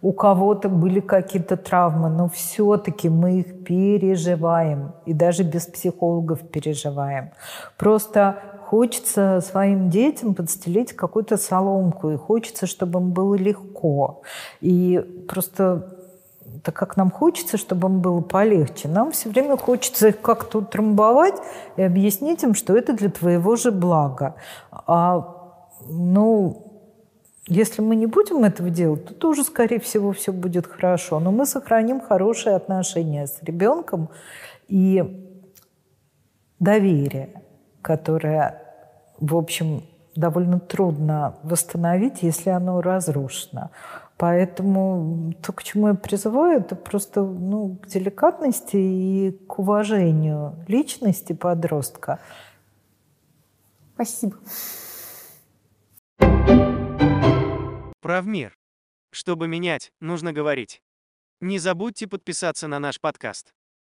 У кого-то были какие-то травмы, но все-таки мы их переживаем, и даже без психологов переживаем. Просто хочется своим детям подстелить какую-то соломку, и хочется, чтобы им было легко. И просто так как нам хочется, чтобы им было полегче, нам все время хочется их как-то утрамбовать и объяснить им, что это для твоего же блага. А, ну, если мы не будем этого делать, то тоже, скорее всего, все будет хорошо. Но мы сохраним хорошие отношения с ребенком и доверие, которое, в общем, довольно трудно восстановить, если оно разрушено. Поэтому то, к чему я призываю, это просто ну, к деликатности и к уважению личности подростка. Спасибо. Правмир. Чтобы менять, нужно говорить. Не забудьте подписаться на наш подкаст.